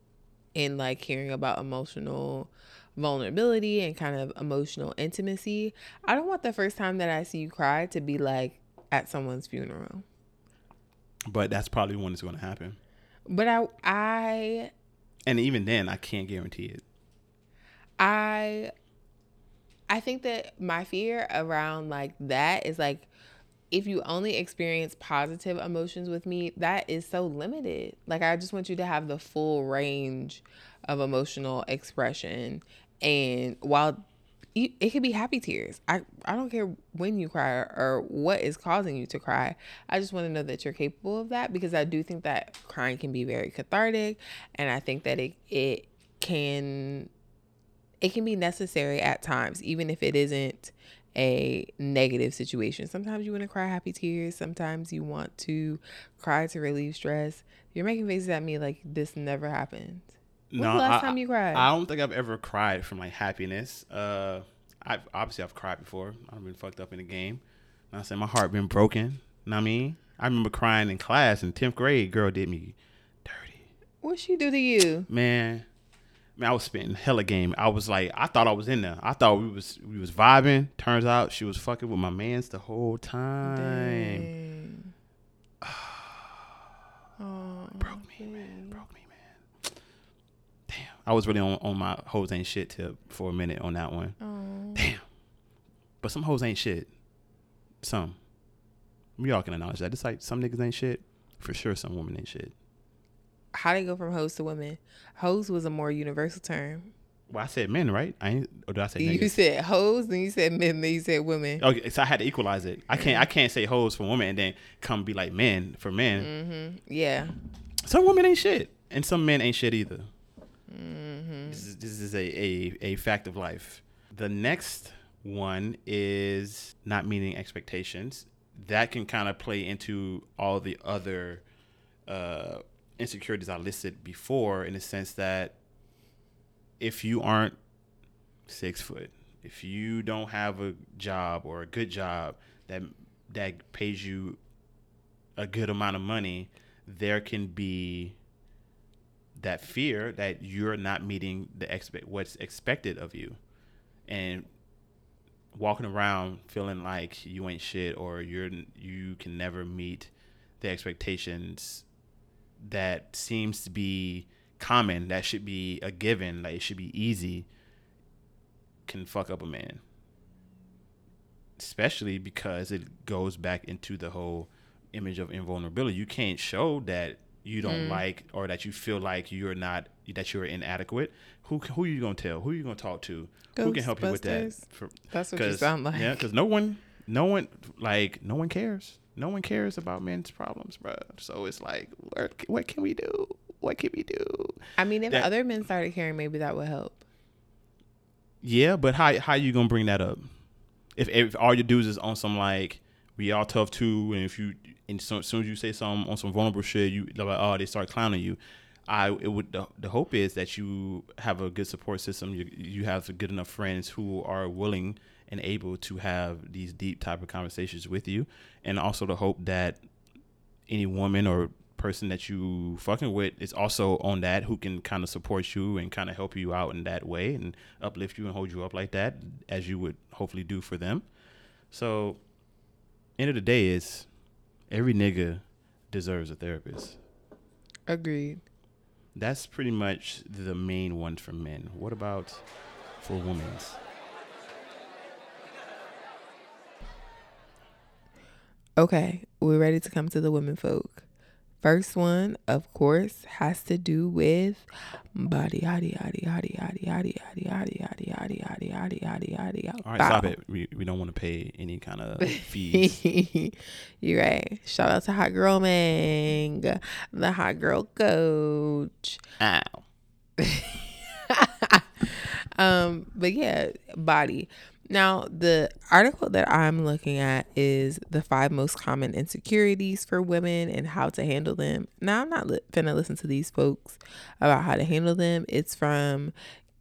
in like hearing about emotional vulnerability and kind of emotional intimacy, I don't want the first time that I see you cry to be like at someone's funeral. But that's probably when it's going to happen. But I I And even then, I can't guarantee it. I I think that my fear around like that is like if you only experience positive emotions with me, that is so limited. Like I just want you to have the full range of emotional expression and while it could be happy tears. I I don't care when you cry or, or what is causing you to cry. I just want to know that you're capable of that because I do think that crying can be very cathartic and I think that it it can it can be necessary at times even if it isn't a negative situation. Sometimes you want to cry happy tears, sometimes you want to cry to relieve stress. You're making faces at me like this never happened. When's no, the last I, time you cried? I don't think I've ever cried from like happiness. Uh, I've obviously I've cried before. I've been fucked up in the game. And I said my heart been broken. Know what I mean, I remember crying in class in tenth grade. Girl did me dirty. what she do to you? Man, man, I was spitting hella game. I was like, I thought I was in there. I thought we was we was vibing. Turns out she was fucking with my man's the whole time. Oh, Broke me, man. Broke me, man. Damn, I was really on on my hoes ain't shit tip for a minute on that one. Oh. Damn. But some hoes ain't shit. Some. We all can acknowledge that. It's like some niggas ain't shit. For sure, some women ain't shit. How they go from hoes to women? Hoes was a more universal term. Well, I said men, right? I ain't, or did I say You niggas? said hoes, then you said men, then you said women. Okay, so I had to equalize it. I can't. I can't say hoes for women and then come be like men for men. Mm-hmm. Yeah. Some women ain't shit, and some men ain't shit either. Mm-hmm. This is, this is a, a a fact of life. The next one is not meeting expectations. That can kind of play into all the other uh, insecurities I listed before, in the sense that if you aren't six foot, if you don't have a job or a good job that that pays you a good amount of money, there can be that fear that you're not meeting the expect what's expected of you, and walking around feeling like you ain't shit or you're you can never meet the expectations that seems to be common that should be a given like it should be easy can fuck up a man. Especially because it goes back into the whole image of invulnerability. You can't show that you don't Mm. like or that you feel like you're not that you're inadequate. Who who are you gonna tell? Who are you gonna talk to? Who can help you with that? For- That's what you sound like. Yeah, because no one, no one, like no one cares. No one cares about men's problems, bro. So it's like, what, what can we do? What can we do? I mean, if that- other men started caring, maybe that would help. Yeah, but how how you gonna bring that up? If if all your dudes is on some like we all tough too, and if you and so, as soon as you say something on some vulnerable shit, you they're like oh they start clowning you. I it would the, the hope is that you have a good support system. You you have good enough friends who are willing and able to have these deep type of conversations with you, and also the hope that any woman or person that you fucking with is also on that who can kind of support you and kind of help you out in that way and uplift you and hold you up like that as you would hopefully do for them. So end of the day is every nigga deserves a therapist. Agreed. That's pretty much the main one for men. What about for women's? Okay, we're ready to come to the women folk. First one, of course, has to do with body, yaddy, yaddy, yaddy, yaddy, yaddy, yaddy, yaddy, yaddy, yaddy, yaddy, yaddy, yaddy, yaddy. All right, stop it. We, we don't want to pay any kind of fees. You're right. Shout out to Hot Girl Meg, the Hot Girl Coach. Ow. um, but yeah, body. Now, the article that I'm looking at is the five most common insecurities for women and how to handle them. Now, I'm not li- finna listen to these folks about how to handle them. It's from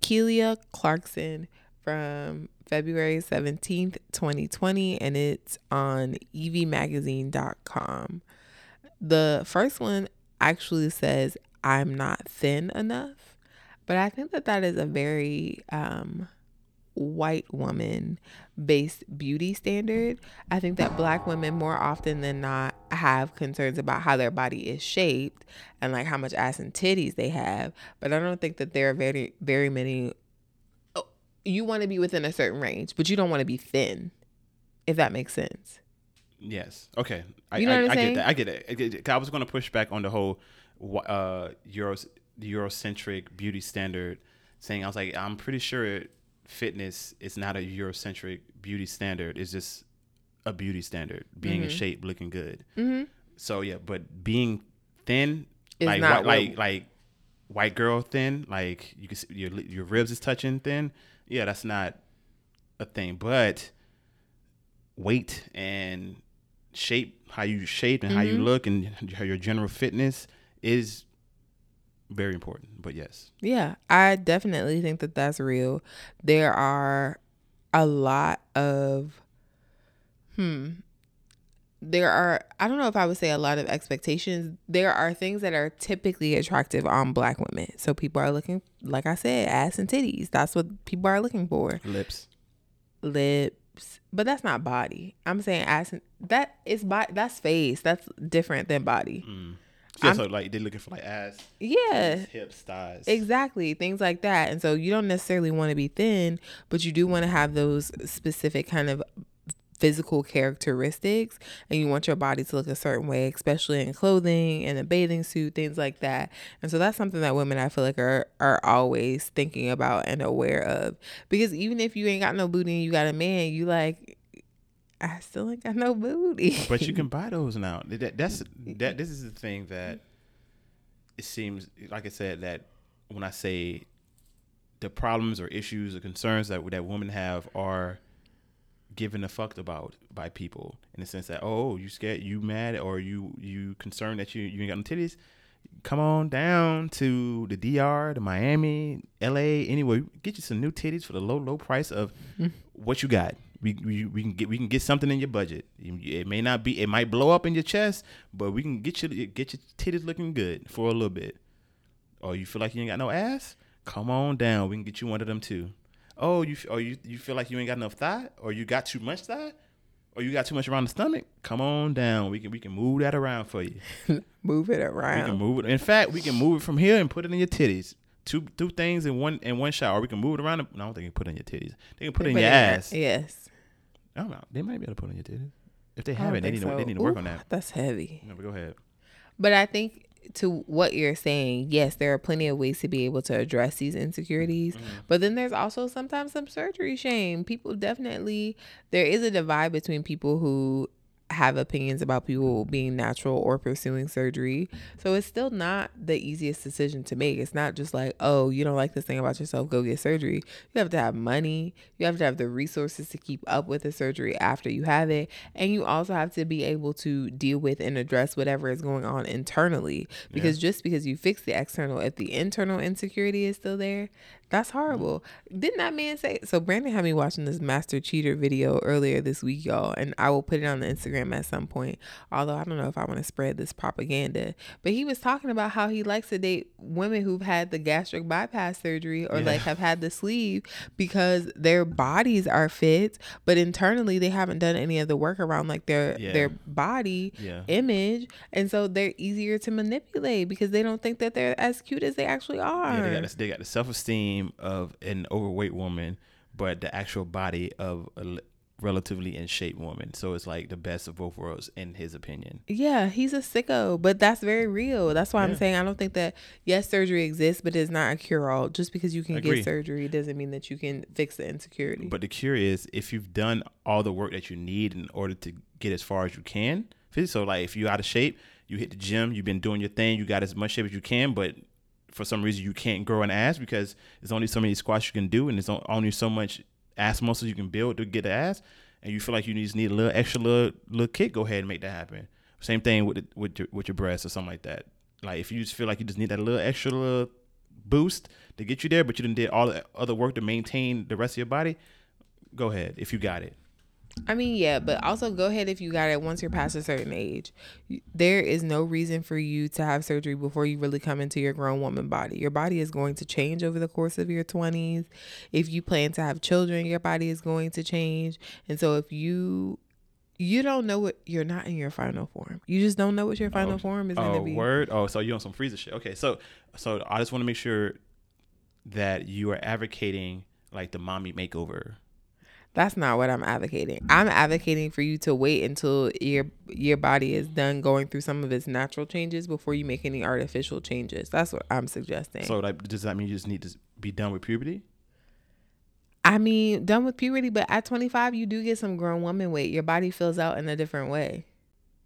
Kelia Clarkson from February 17th, 2020, and it's on eviemagazine.com. The first one actually says, I'm not thin enough. But I think that that is a very um, white woman based beauty standard. I think that black women more often than not have concerns about how their body is shaped and like how much ass and titties they have. But I don't think that there are very, very many. Oh, you want to be within a certain range, but you don't want to be thin, if that makes sense. Yes. Okay. I, You know I, what I'm I saying? get that. I get it. I, get it. I was going to push back on the whole uh, Euro, Eurocentric beauty standard, saying I was like, I'm pretty sure fitness is not a Eurocentric beauty standard. It's just a beauty standard, being in Mhm. shape, looking good. Mm-hmm. So yeah, but being thin, Is like not whi- like like white girl thin, like you can see your your ribs is touching thin. Yeah, that's not a thing. But weight and shape, how you shape and how you Mhm. look, and how your general fitness is very important. But yes, Yeah, I definitely think that that's real. There are a lot of, hmm, there are, I don't know if I would say a lot of expectations. There are things that are typically attractive on black women. So people are looking, like I said, ass and titties. That's what people are looking for. lips. Lips, but that's not body. I'm saying ass and that is body. That's face. That's different than body. Mm. Yeah, I'm- so like they're looking for like ass, Yeah. hips, thighs. Exactly, things like that. And so you don't necessarily want to be thin, but you do want to have those specific kind of physical characteristics and you want your body to look a certain way, especially in clothing and a bathing suit, things like that. And so that's something that women I feel like are are always thinking about and aware of. Because even if you ain't got no booty and you got a man, you like I still ain't got no booty. but you can buy those now. That, that's that. This is the thing that it seems like I said that when I say the problems or issues or concerns that that women have are given a fucked about by people in the sense that oh you scared you mad or you you concerned that you you ain't got no titties come on down to the DR to Miami LA anywhere get you some new titties for the low low price of mm. what you got we, we we can get we can get something in your budget. It may not be it might blow up in your chest but we can get you get your titties looking good for a little bit. Or you feel like you ain't got no ass? Come on down. We can get you one of them too. Oh you or oh, you you feel like you ain't got enough thigh? Or you got too much thigh? Or you got too much around the stomach? Come on down. We can we can move that around for you. Move it we can around. move it. In fact we can move it from here and put it in your titties. Two two things in one in one shot. Or we can move it around no, I don't think you can put it in your titties. They can put it in Put your it ass. Yes. I don't know they might be able to put it in your titties if they haven't they think need, to, so. they need to work Ooh, on that That's heavy. no, but go ahead But I think to what you're saying, yes, there are plenty of ways to be able to address these insecurities. Mm-hmm. But then there's also sometimes some surgery shame. People definitely, there is a divide between people who have opinions about people being natural or pursuing surgery. So it's still not the easiest decision to make. It's not just like, oh, you don't like this thing about yourself, go get surgery. You have to have money, you have to have the resources to keep up with the surgery after you have it. And you also have to be able to deal with and address whatever is going on internally. Because just because you fix the external, if the internal insecurity is still there, that's horrible. Didn't that man say? So Brandan had me watching this Master Cheater video earlier this week, y'all, and I will put it on the Instagram at some point. Although I don't know if I want to spread this propaganda, but he was talking about how he likes to date women who've had the gastric bypass surgery or Yeah. like have had the sleeve because their bodies are fit, but internally they haven't done any of the work around like their Yeah. their body yeah image, and so they're easier to manipulate because they don't think that they're as cute as they actually are. Yeah, they got, the, they got the self esteem of an overweight woman, but the actual body of a relatively in shape woman. So it's like the best of both worlds, in his opinion. Yeah, he's a sicko, but that's very real. That's why I'm saying I don't think that yes, surgery exists, but it's not a cure all. Just because you can get surgery doesn't mean that you can fix the insecurity. But the cure is if you've done all the work that you need in order to get as far as you can. So like if you're out of shape, you hit the gym, you've been doing your thing, you got as much shape as you can, but for some reason you can't grow an ass because there's only so many squats you can do and there's only so much ass muscles you can build to get the ass and you feel like you just need a little extra little, little kick go ahead and make that happen. Same thing with with your with your breasts or something like that. Like if you just feel like you just need that little extra little boost to get you there but you didn't did all the other work to maintain the rest of your body go ahead if you got it I mean, yeah, but also go ahead if you got it once you're past a certain age. There is no reason for you to have surgery before you really come into your grown woman body. Your body is going to change over the course of your 20s. If you plan to have children, your body is going to change. And so if you you don't know what you're not in your final form. You just don't know what your final oh, form is oh, going to be. word. Oh, so you on some freezer shit. Okay, so so I just want to make sure that you are advocating like the mommy makeover that's not what I'm advocating. I'm advocating for you to wait until your your body is done going through some of its natural changes before you make any artificial changes. That's what I'm suggesting. So like does that mean you just need to be done with puberty? I mean, done with puberty, but at 25 you do get some grown woman weight. Your body fills out in a different way.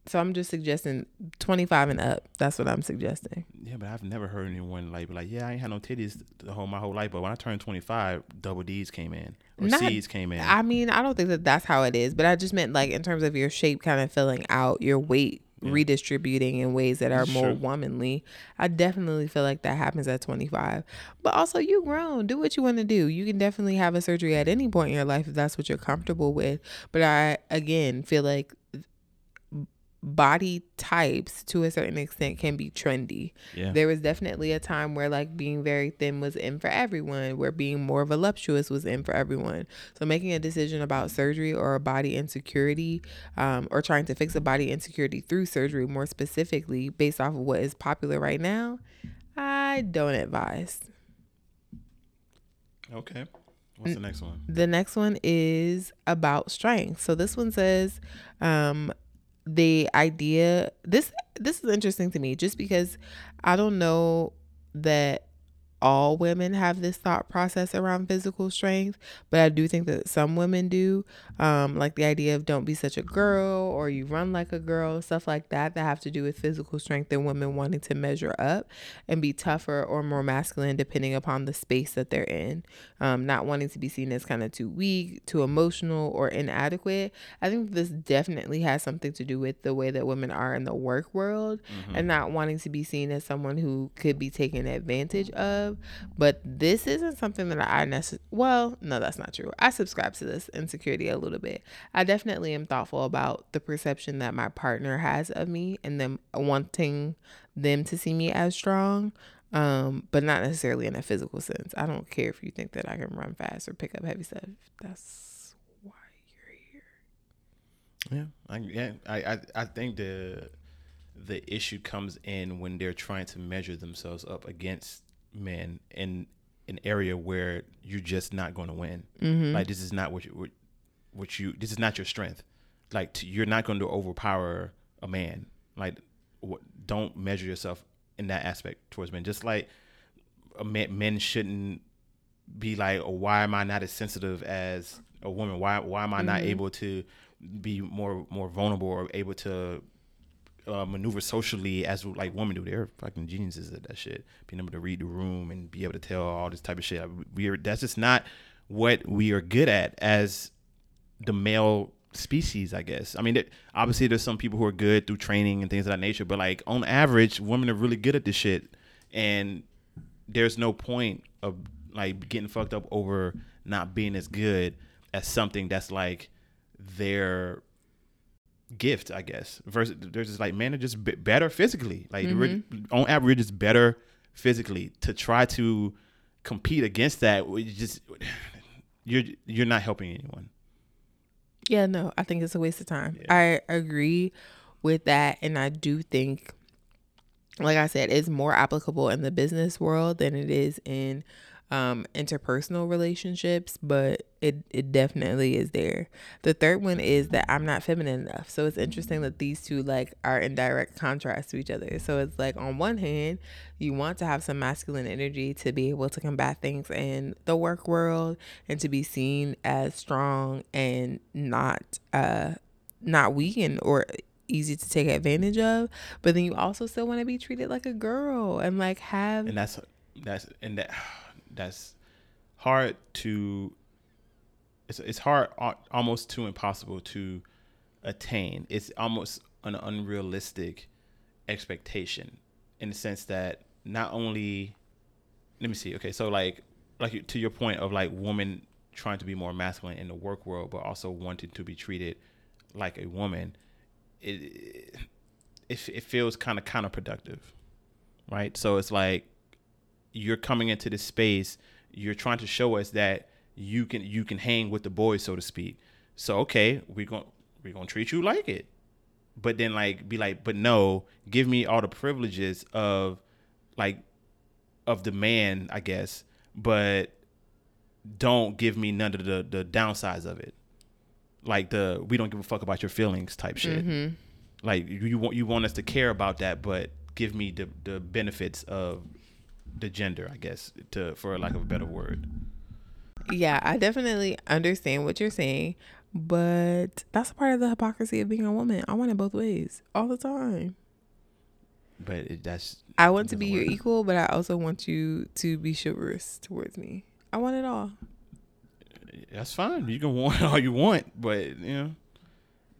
So I'm just suggesting 25 and up. That's what I'm suggesting. Yeah, but I've never heard anyone like like, yeah, I ain't had no titties the whole my whole life, but when I turned 25, double D's came in or Not, C's came in. I mean, I don't think that that's how it is, but I just meant like in terms of your shape kind of filling out, your weight yeah. redistributing in ways that are more sure. womanly. I definitely feel like that happens at 25. But also, you grown. Do what you want to do. You can definitely have a surgery at any point in your life if that's what you're comfortable with. But I again feel like body types to a certain extent can be trendy. Yeah. There was definitely a time where like being very thin was in for everyone, where being more voluptuous was in for everyone. So making a decision about surgery or a body insecurity, um, or trying to fix a body insecurity through surgery more specifically based off of what is popular right now, I don't advise. Okay. What's the next one? The next one is about strength. So this one says, um, the idea this this is interesting to me just because I don't know that all women have this thought process around physical strength, but I do think that some women do. Um, like the idea of don't be such a girl or you run like a girl, stuff like that, that have to do with physical strength and women wanting to measure up and be tougher or more masculine depending upon the space that they're in. Um, not wanting to be seen as kind of too weak, too emotional, or inadequate. I think this definitely has something to do with the way that women are in the work world mm-hmm. and not wanting to be seen as someone who could be taken advantage of but this isn't something that I necessarily, well, no, that's not true. I subscribe to this insecurity a little bit. I definitely am thoughtful about the perception that my partner has of me and them wanting them to see me as strong. Um, but not necessarily in a physical sense. I don't care if you think that I can run fast or pick up heavy stuff. That's why you're here. Yeah, I, yeah, I, I, I think the the issue comes in when they're trying to measure themselves up against men in an area where you're just not going to win. Mm-hmm. Like this is not what you what you this is not your strength. Like to, you're not going to overpower a man. Like what, don't measure yourself in that aspect towards men. Just like man, men shouldn't be like, oh, why am I not as sensitive as a woman? Why why am I mm-hmm. not able to be more more vulnerable or able to uh, maneuver socially as like women do. They're fucking geniuses at that shit. Being able to read the room and be able to tell all this type of shit. We are that's just not what we are good at as the male species, I guess. I mean, it, obviously there's some people who are good through training and things of that nature, but like on average, women are really good at this shit, and there's no point of like getting fucked up over not being as good as something that's like their gift, I guess. Versus there's just like men are just b- better physically. Like mm-hmm. on average, is better physically. To try to compete against that, just you're you're not helping anyone. Yeah, no, I think it's a waste of time. Yeah. I agree with that, and I do think, like I said, it's more applicable in the business world than it is in um, interpersonal relationships, but it, it definitely is there. The third one is that I'm not feminine enough. So it's interesting that these two like are in direct contrast to each other. So it's like on one hand, you want to have some masculine energy to be able to combat things in the work world and to be seen as strong and not uh not weak and or easy to take advantage of but then you also still want to be treated like a girl and like have and that's that's and that that's hard to it's it's hard uh, almost too impossible to attain. It's almost an unrealistic expectation in the sense that not only let me see okay so like like to your point of like woman trying to be more masculine in the work world, but also wanting to be treated like a woman, it it, it feels kind of counterproductive, right? So it's like you're coming into this space, you're trying to show us that you can you can hang with the boys, so to speak. So okay, we're gonna we're gonna treat you like it, but then like be like, but no, give me all the privileges of like of the man, I guess, but don't give me none of the the downsides of it. Like the we don't give a fuck about your feelings type shit. Mm-hmm. Like you, you want you want us to care about that, but give me the the benefits of the gender, I guess, to for lack of a better word. Yeah, I definitely understand what you're saying, but that's a part of the hypocrisy of being a woman. I want it both ways all the time. But it, that's I want to be doesn't your equal, but I also want you to be chivalrous towards me. I want it all. that's fine. You can want all you want, but you know,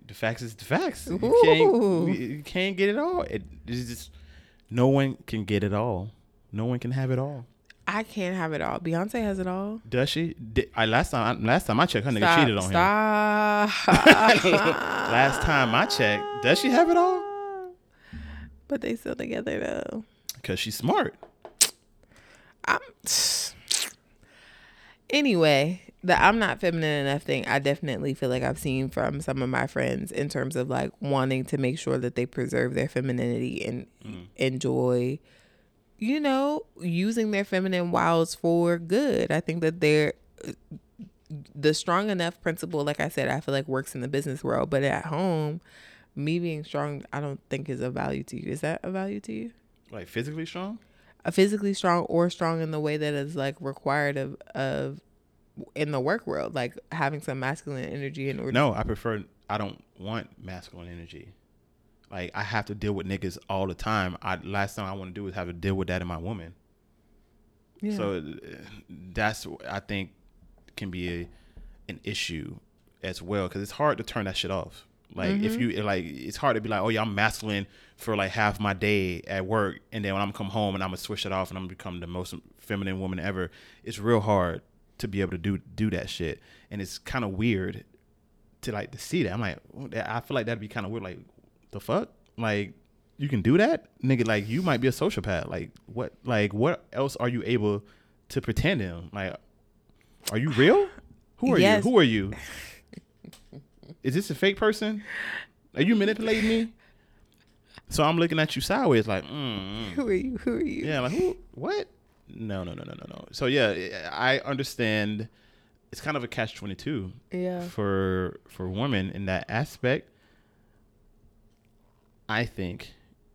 the facts is the facts. You Ooh. can't you can't get it all. It, it's just no one can get it all. No one can have it all. I can't have it all. Beyonce has it all. Does she? Di- I last time last time I checked, her nigga cheated on him. stop. Last time I checked, does she have it all? But they still together though. Cause she's smart. I'm anyway, the I'm not feminine enough thing, I definitely feel like I've seen from some of my friends in terms of like wanting to make sure that they preserve their femininity and Mm. enjoy, you know, using their feminine wiles for good. I think that they're the strong enough principle, like I said, I feel like works in the business world, but at home, me being strong, I don't think is a value to you. Is that a value to you? Like physically strong. a physically strong or strong in the way that is like required of of in the work world, like having some masculine energy in order. No, I prefer. I don't want masculine energy. Like I have to deal with niggas all the time. I last time I want to do is have to deal with that in my woman. Yeah. So uh, that's I think can be a, an issue as well because it's hard to turn that shit off. Like if you like, it's hard to be like, oh yeah, I'm masculine for like half my day at work, and then when I'm come home and I'm gonna switch it off and I'm gonna become the most feminine woman ever. It's real hard to be able to do do that shit, and it's kind of weird to like to see that. I'm like, I feel like that'd be kind of weird. Like, the fuck, like you can do that, nigga. Like you might be a sociopath. Like what? Like what else are you able to pretend in? Like, are you real? Who are Yes. you? Who are you? Is this a fake person? Are you manipulating me? So I'm looking at you sideways, like, mm, mm. Who are you? Who are you? yeah, like who? What? No, no, no, no, no, no. So yeah, I understand. It's kind of a catch twenty two Yeah. for for women in that aspect. I think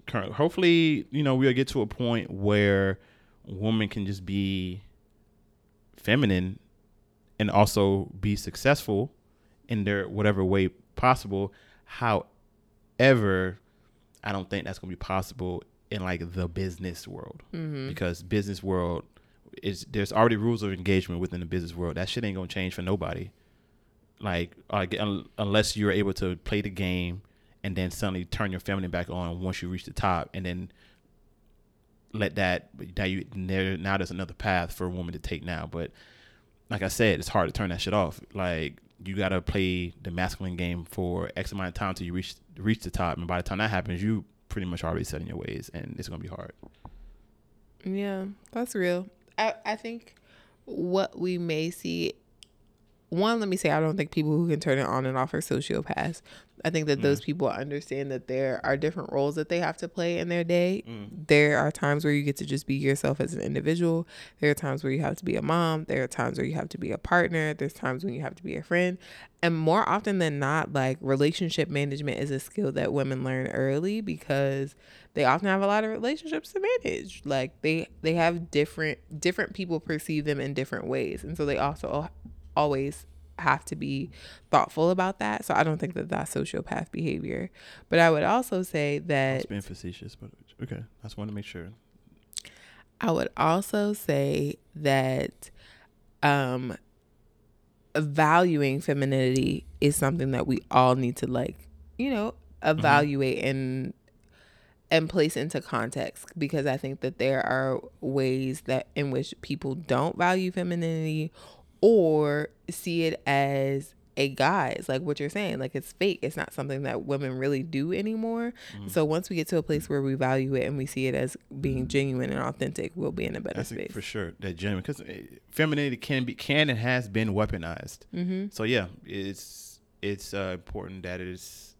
currently, hopefully, you know, we'll get to a point where women can just be feminine and also be successful in their whatever way possible. However, I don't think that's going to be possible in like the business world Mm-hmm. because business world is there's already rules of engagement within the business world. That shit ain't gonna change for nobody. Like, like un- unless you're able to play the game and then suddenly turn your feminine back on once you reach the top, and then let that now you there now there's another path for a woman to take now. But like I said, it's hard to turn that shit off. Like you gotta play the masculine game for X amount of time till you reach reach the top, and by the time that happens, you pretty much already set in your ways, and it's gonna be hard. Yeah, that's real. I, I think what we may see one, let me say I don't think people who can turn it on and off are sociopaths. I think that mm. those people understand that there are different roles that they have to play in their day. Mm. There are times where you get to just be yourself as an individual. There are times where you have to be a mom. There are times where you have to be a partner. There's times when you have to be a friend. And more often than not, like relationship management is a skill that women learn early because they often have a lot of relationships to manage. Like they they have different different people perceive them in different ways. And so they also always have to be thoughtful about that. So I don't think that that's sociopath behavior. But I would also say that being facetious, but okay. I just wanted to make sure. I would also say that um valuing femininity is something that we all need to like, you know, evaluate and and place into context because I think that there are ways that in which people don't value femininity or see it as a guise, like what you're saying, like it's fake. It's not something that women really do anymore. Mm-hmm. So once we get to a place where we value it and we see it as being genuine and authentic, we'll be in a better That's space. for sure. That genuine because femininity can be can and has been weaponized. Mm-hmm. So yeah, it's it's uh, important that it is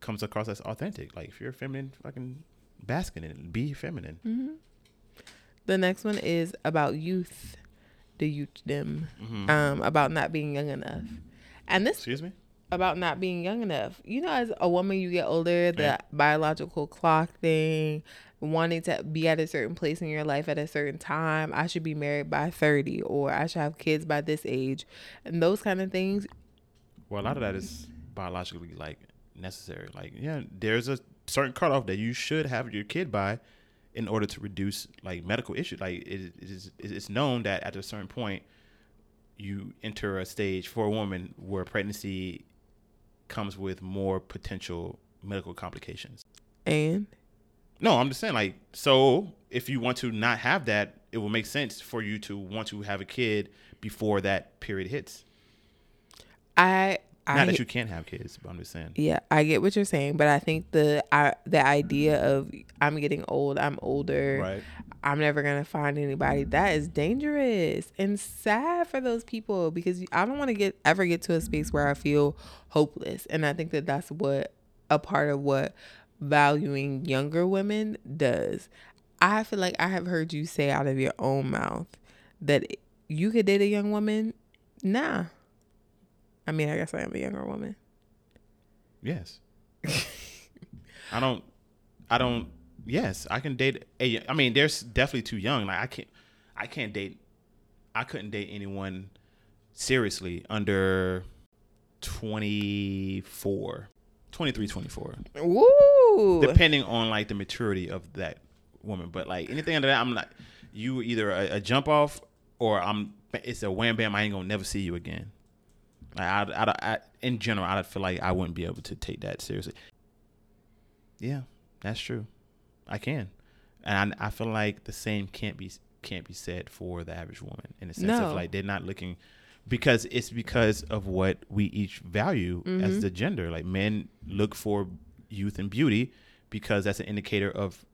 comes across as authentic. Like if you're feminine, fucking bask in it. Be feminine. Mm-hmm. The next one is about youth, the youth them, Mhm. um, about not being young enough, and this Excuse me. about not being young enough. You know, as a woman, you get older, the Yeah. biological clock thing, wanting to be at a certain place in your life at a certain time. I should be married by 30 or I should have kids by this age. And those kind of things. Well, a lot of that is biologically like necessary. Like yeah, there's a certain cutoff that you should have your kid by in order to reduce like medical issues. Like it, it is it's known that at a certain point you enter a stage for a woman where pregnancy comes with more potential medical complications. And No, I'm just saying like so if you want to not have that, it will make sense for you to want to have a kid before that period hits. I, I, Not that you can't have kids, but I'm just saying. yeah, I get what you're saying, but I think the I, the idea of I'm getting old, I'm older, Right. I'm never gonna find anybody. That is dangerous and sad for those people because I don't want to get ever get to a space where I feel hopeless. And I think that that's what a part of what valuing younger women does. I feel like I have heard you say out of your own mouth that you could date a young woman. Nah. I mean, I guess I am a younger woman. Yes. I don't. I don't. Yes, I can date. A, I mean, there's definitely too young. Like I can't. I can't date. I couldn't date anyone seriously under 24, 23, 24. Woo! Depending on like the maturity of that woman, but like anything under that, I'm like You either a, a jump off or I'm. It's a wham bam. I ain't gonna never see you again. Like I, I, I, in general, I feel like I wouldn't be able to take that seriously. Yeah, that's true. I can, and I, I feel like the same can't be can't be said for the average woman in the sense No. of like they're not looking because it's because of what we each value as Mhm. the gender. Like men look for youth and beauty because that's an indicator of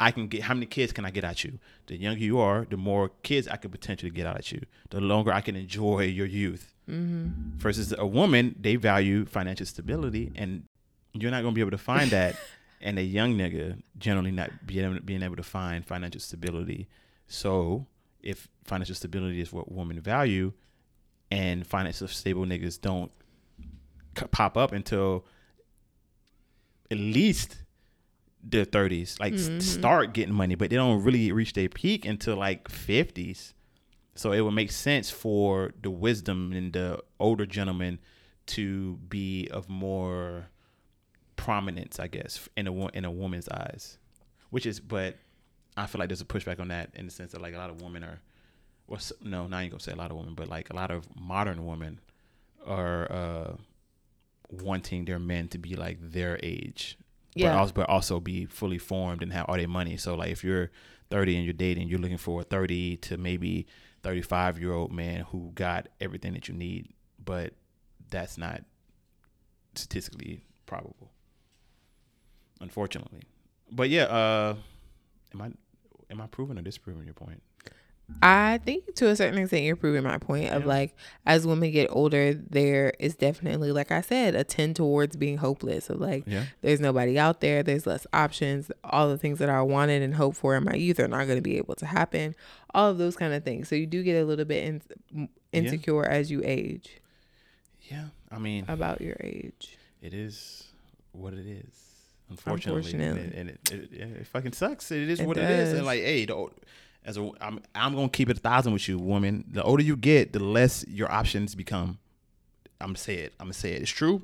I can get how many kids can I get at you? The younger you are, the more kids I could potentially get out at you. The longer I can enjoy your youth. Mm-hmm. Versus a woman, they value financial stability, and you're not gonna be able to find that. and a young nigga generally not being able, being able to find financial stability. So if financial stability is what women value, and financial stable niggas don't c- pop up until at least their 30s like Mhm. start getting money but they don't really reach their peak until like 50s so it would make sense for the wisdom in the older gentlemen to be of more prominence i guess in a in a woman's eyes which is but i feel like there's a pushback on that in the sense that like a lot of women are well no not ain't gonna say a lot of women but like a lot of modern women are uh wanting their men to be like their age but Yeah. also, but also be fully formed and have all their money. So like if you're 30 and you're dating, you're looking for a 30 to maybe 35 year old man who got everything that you need, but that's not statistically probable, unfortunately. But yeah, uh, am I am I proving or disproving your point? I think to a certain extent you're proving my point of like as women get older, there is definitely, like I said, a tend towards being hopeless. Of like Yeah, there's nobody out there, there's less options. All the things that I wanted and hoped for in my youth are not going to be able to happen. All of those kind of things. So you do get a little bit in, insecure as you age yeah. I mean, about your age. it is what it is. Unfortunately, and Unfortunately. it, and it, it, it, fucking sucks. It is what it is. And like, hey, the, as a, I'm, I'm gonna keep it a thousand with you, woman. The older you get, the less your options become. I'm gonna say it. I'm gonna say it. It's true.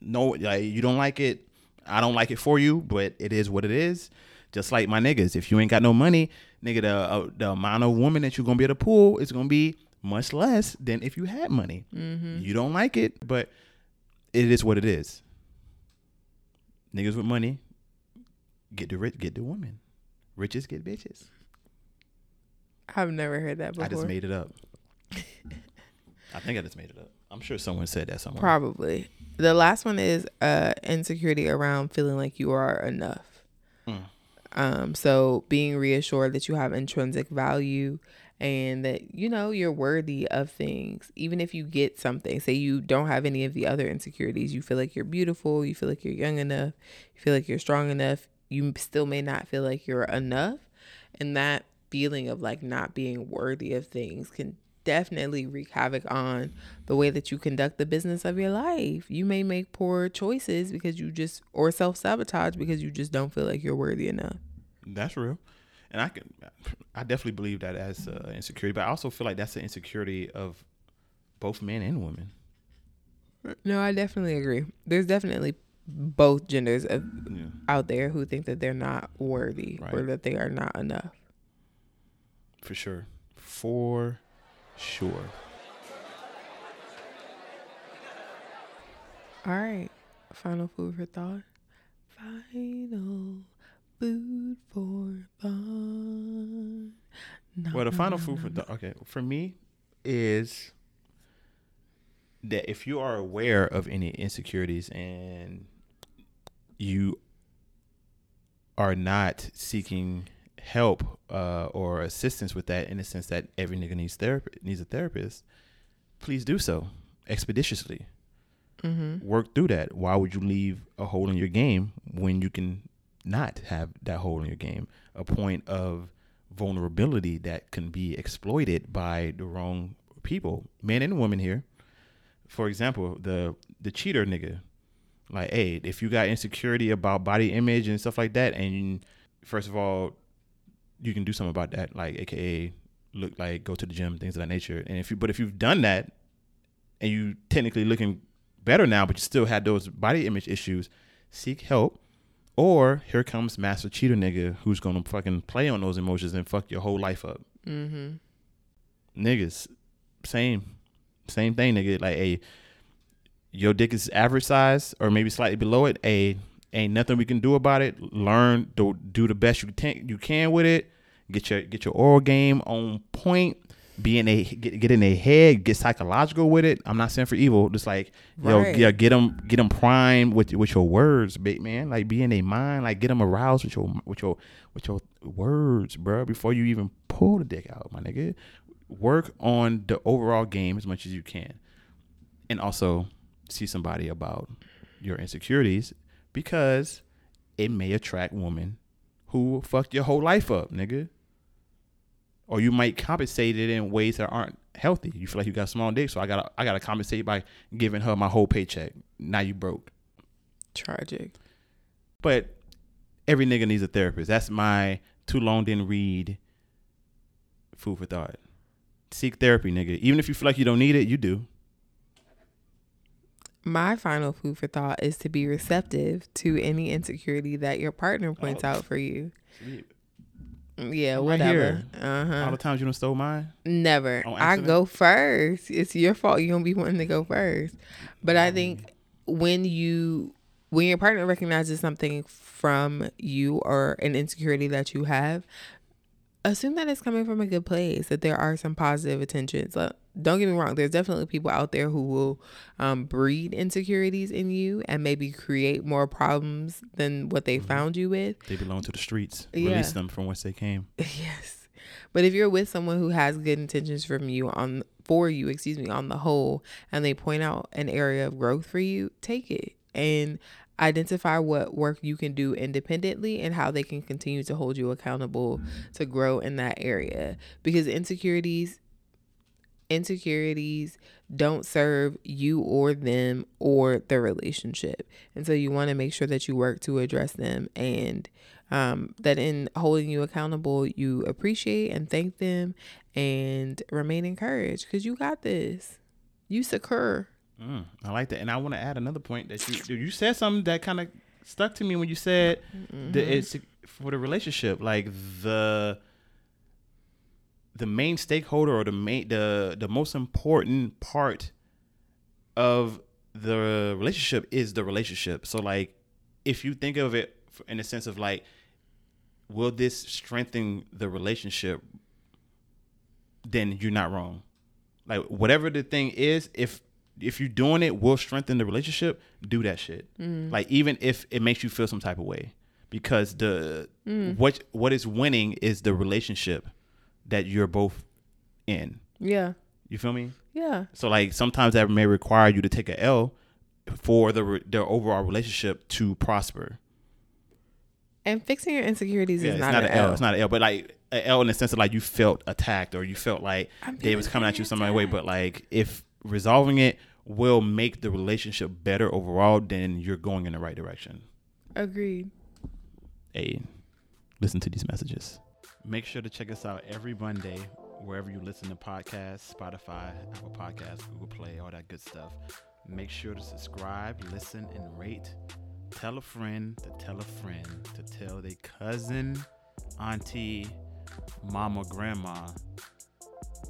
No, like you don't like it. I don't like it for you, but it is what it is. Just like my niggas, if you ain't got no money, nigga, the uh, the amount of woman that you're gonna be able to pull is gonna be much less than if you had money. Mm-hmm. You don't like it, but it is what it is. Niggas with money get the rich, get the woman. Riches get bitches. I've never heard that before. I just made it up. I think I just made it up. I'm sure someone said that somewhere. Probably. The last one is uh, insecurity around feeling like you are enough. Mm. Um, so being reassured that you have intrinsic value and that you know you're worthy of things even if you get something say you don't have any of the other insecurities you feel like you're beautiful you feel like you're young enough you feel like you're strong enough you still may not feel like you're enough and that feeling of like not being worthy of things can definitely wreak havoc on the way that you conduct the business of your life. You may make poor choices because you just or self-sabotage because you just don't feel like you're worthy enough. That's real, and I can, I definitely believe that as uh, insecurity, but I also feel like that's an insecurity of both men and women. No, I definitely agree. There's definitely both genders of, Yeah. out there who think that they're not worthy or that they are not enough. For sure. For sure. All right. Final food for thought. Final food for thought. Na, Well, the na, final na, food na, for the okay for me is that if you are aware of any insecurities and you are not seeking help uh, or assistance with that, in the sense that every nigga needs therapy needs a therapist, please do so expeditiously. Mhm. Work through that. Why would you leave a hole in your game when you can not have that hole in your game? A point of vulnerability that can be exploited by the wrong people, men and women here. For example, the the cheater nigga. Like, hey, if you got insecurity about body image and stuff like that, and first of all, you can do something about that, like AKA look like go to the gym, things of that nature. And if you but if you've done that and you technically looking better now, but you still had those body image issues, seek help. Or here comes Master Cheater nigga who's gonna fucking play on those emotions and fuck your whole life up. Mm-hmm. Niggas, same, same thing, nigga. Like, hey, your dick is average size or maybe slightly below it. Hey, ain't nothing we can do about it. Learn, do, do the best you can you can with it. Get your get your oral game on point. Be in a get, get in a head. Get psychological with it. I'm not saying for evil. Just like yo, yeah, get them get them primed with with your words, big man. Like be in a mind. Like get them aroused with your with your with your words, bro. Before you even pull the dick out, my nigga. Work on the overall game as much as you can, and also see somebody about your insecurities because it may attract women who fucked your whole life up, nigga. Or you might compensate it in ways that aren't healthy. You feel like you got a small dick, so I gotta I gotta compensate by giving her my whole paycheck. Now you broke. Tragic. But every nigga needs a therapist. That's my too long didn't read food for thought. Seek therapy, nigga. Even if you feel like you don't need it, you do. My final food for thought is to be receptive to any insecurity that your partner points Oh. out for you. Yeah, right whatever. here. Uh All the times you don't stole mine. Never. I go first. It's your fault. You don't be wanting to go first. But I think when you when your partner recognizes something from you or an insecurity that you have, assume that it's coming from a good place. That there are some positive intentions. Like, don't get me wrong. There's definitely people out there who will um, breed insecurities in you and maybe create more problems than what they found you with. They belong to the streets. Yeah. Release them from whence they came. Yes. But if you're with someone who has good intentions from you on for you, excuse me, on the whole, and they point out an area of growth for you, take it and identify what work you can do independently and how they can continue to hold you accountable to grow in that area. Because insecurities insecurities don't serve you or them or the relationship. And so you want to make sure that you work to address them and um, that in holding you accountable, you appreciate and thank them and remain encouraged because you got this. You secure. Mm, I like that, and I want to add another point that you dude, you said something that kind of stuck to me when you said the it's for the relationship, like the the main stakeholder or the main the the most important part of the relationship is the relationship. So like, if you think of it in the sense of like, will this strengthen the relationship? Then you're not wrong. Like whatever the thing is, if if you're doing it will strengthen the relationship, do that shit. Mm. Like even if it makes you feel some type of way, because the Mm. what what is winning is the relationship that you're both in. Yeah. You feel me? Yeah. So like sometimes that may require you to take a L for the re- the overall relationship to prosper. And fixing your insecurities Yeah, is not, not, an L. L. It's not an L, but like an L in the sense of like you felt attacked or you felt like they was coming at you some other way. But like if resolving it will make the relationship better overall, then you're going in the right direction. Agreed. Hey, listen to these messages. Make sure to check us out every Monday wherever you listen to podcasts, Spotify, Apple Podcasts, Google Play, all that good stuff. Make sure to subscribe, listen, and rate. Tell a friend to tell a friend to tell their cousin, auntie, mama, grandma,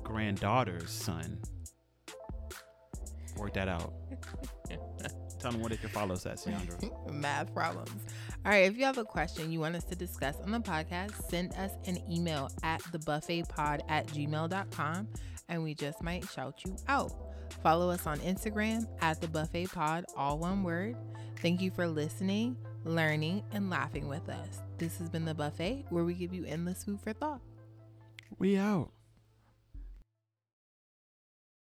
granddaughter's son. Work that out. tell them where they can follow us at, Ciandra. Math problems. All right. If you have a question you want us to discuss on the podcast, send us an email at thebuffetpod at gmail.com and we just might shout you out. Follow us on Instagram at the buffet pod, all one word. Thank you for listening, learning, and laughing with us. This has been the buffet where we give you endless food for thought. We out.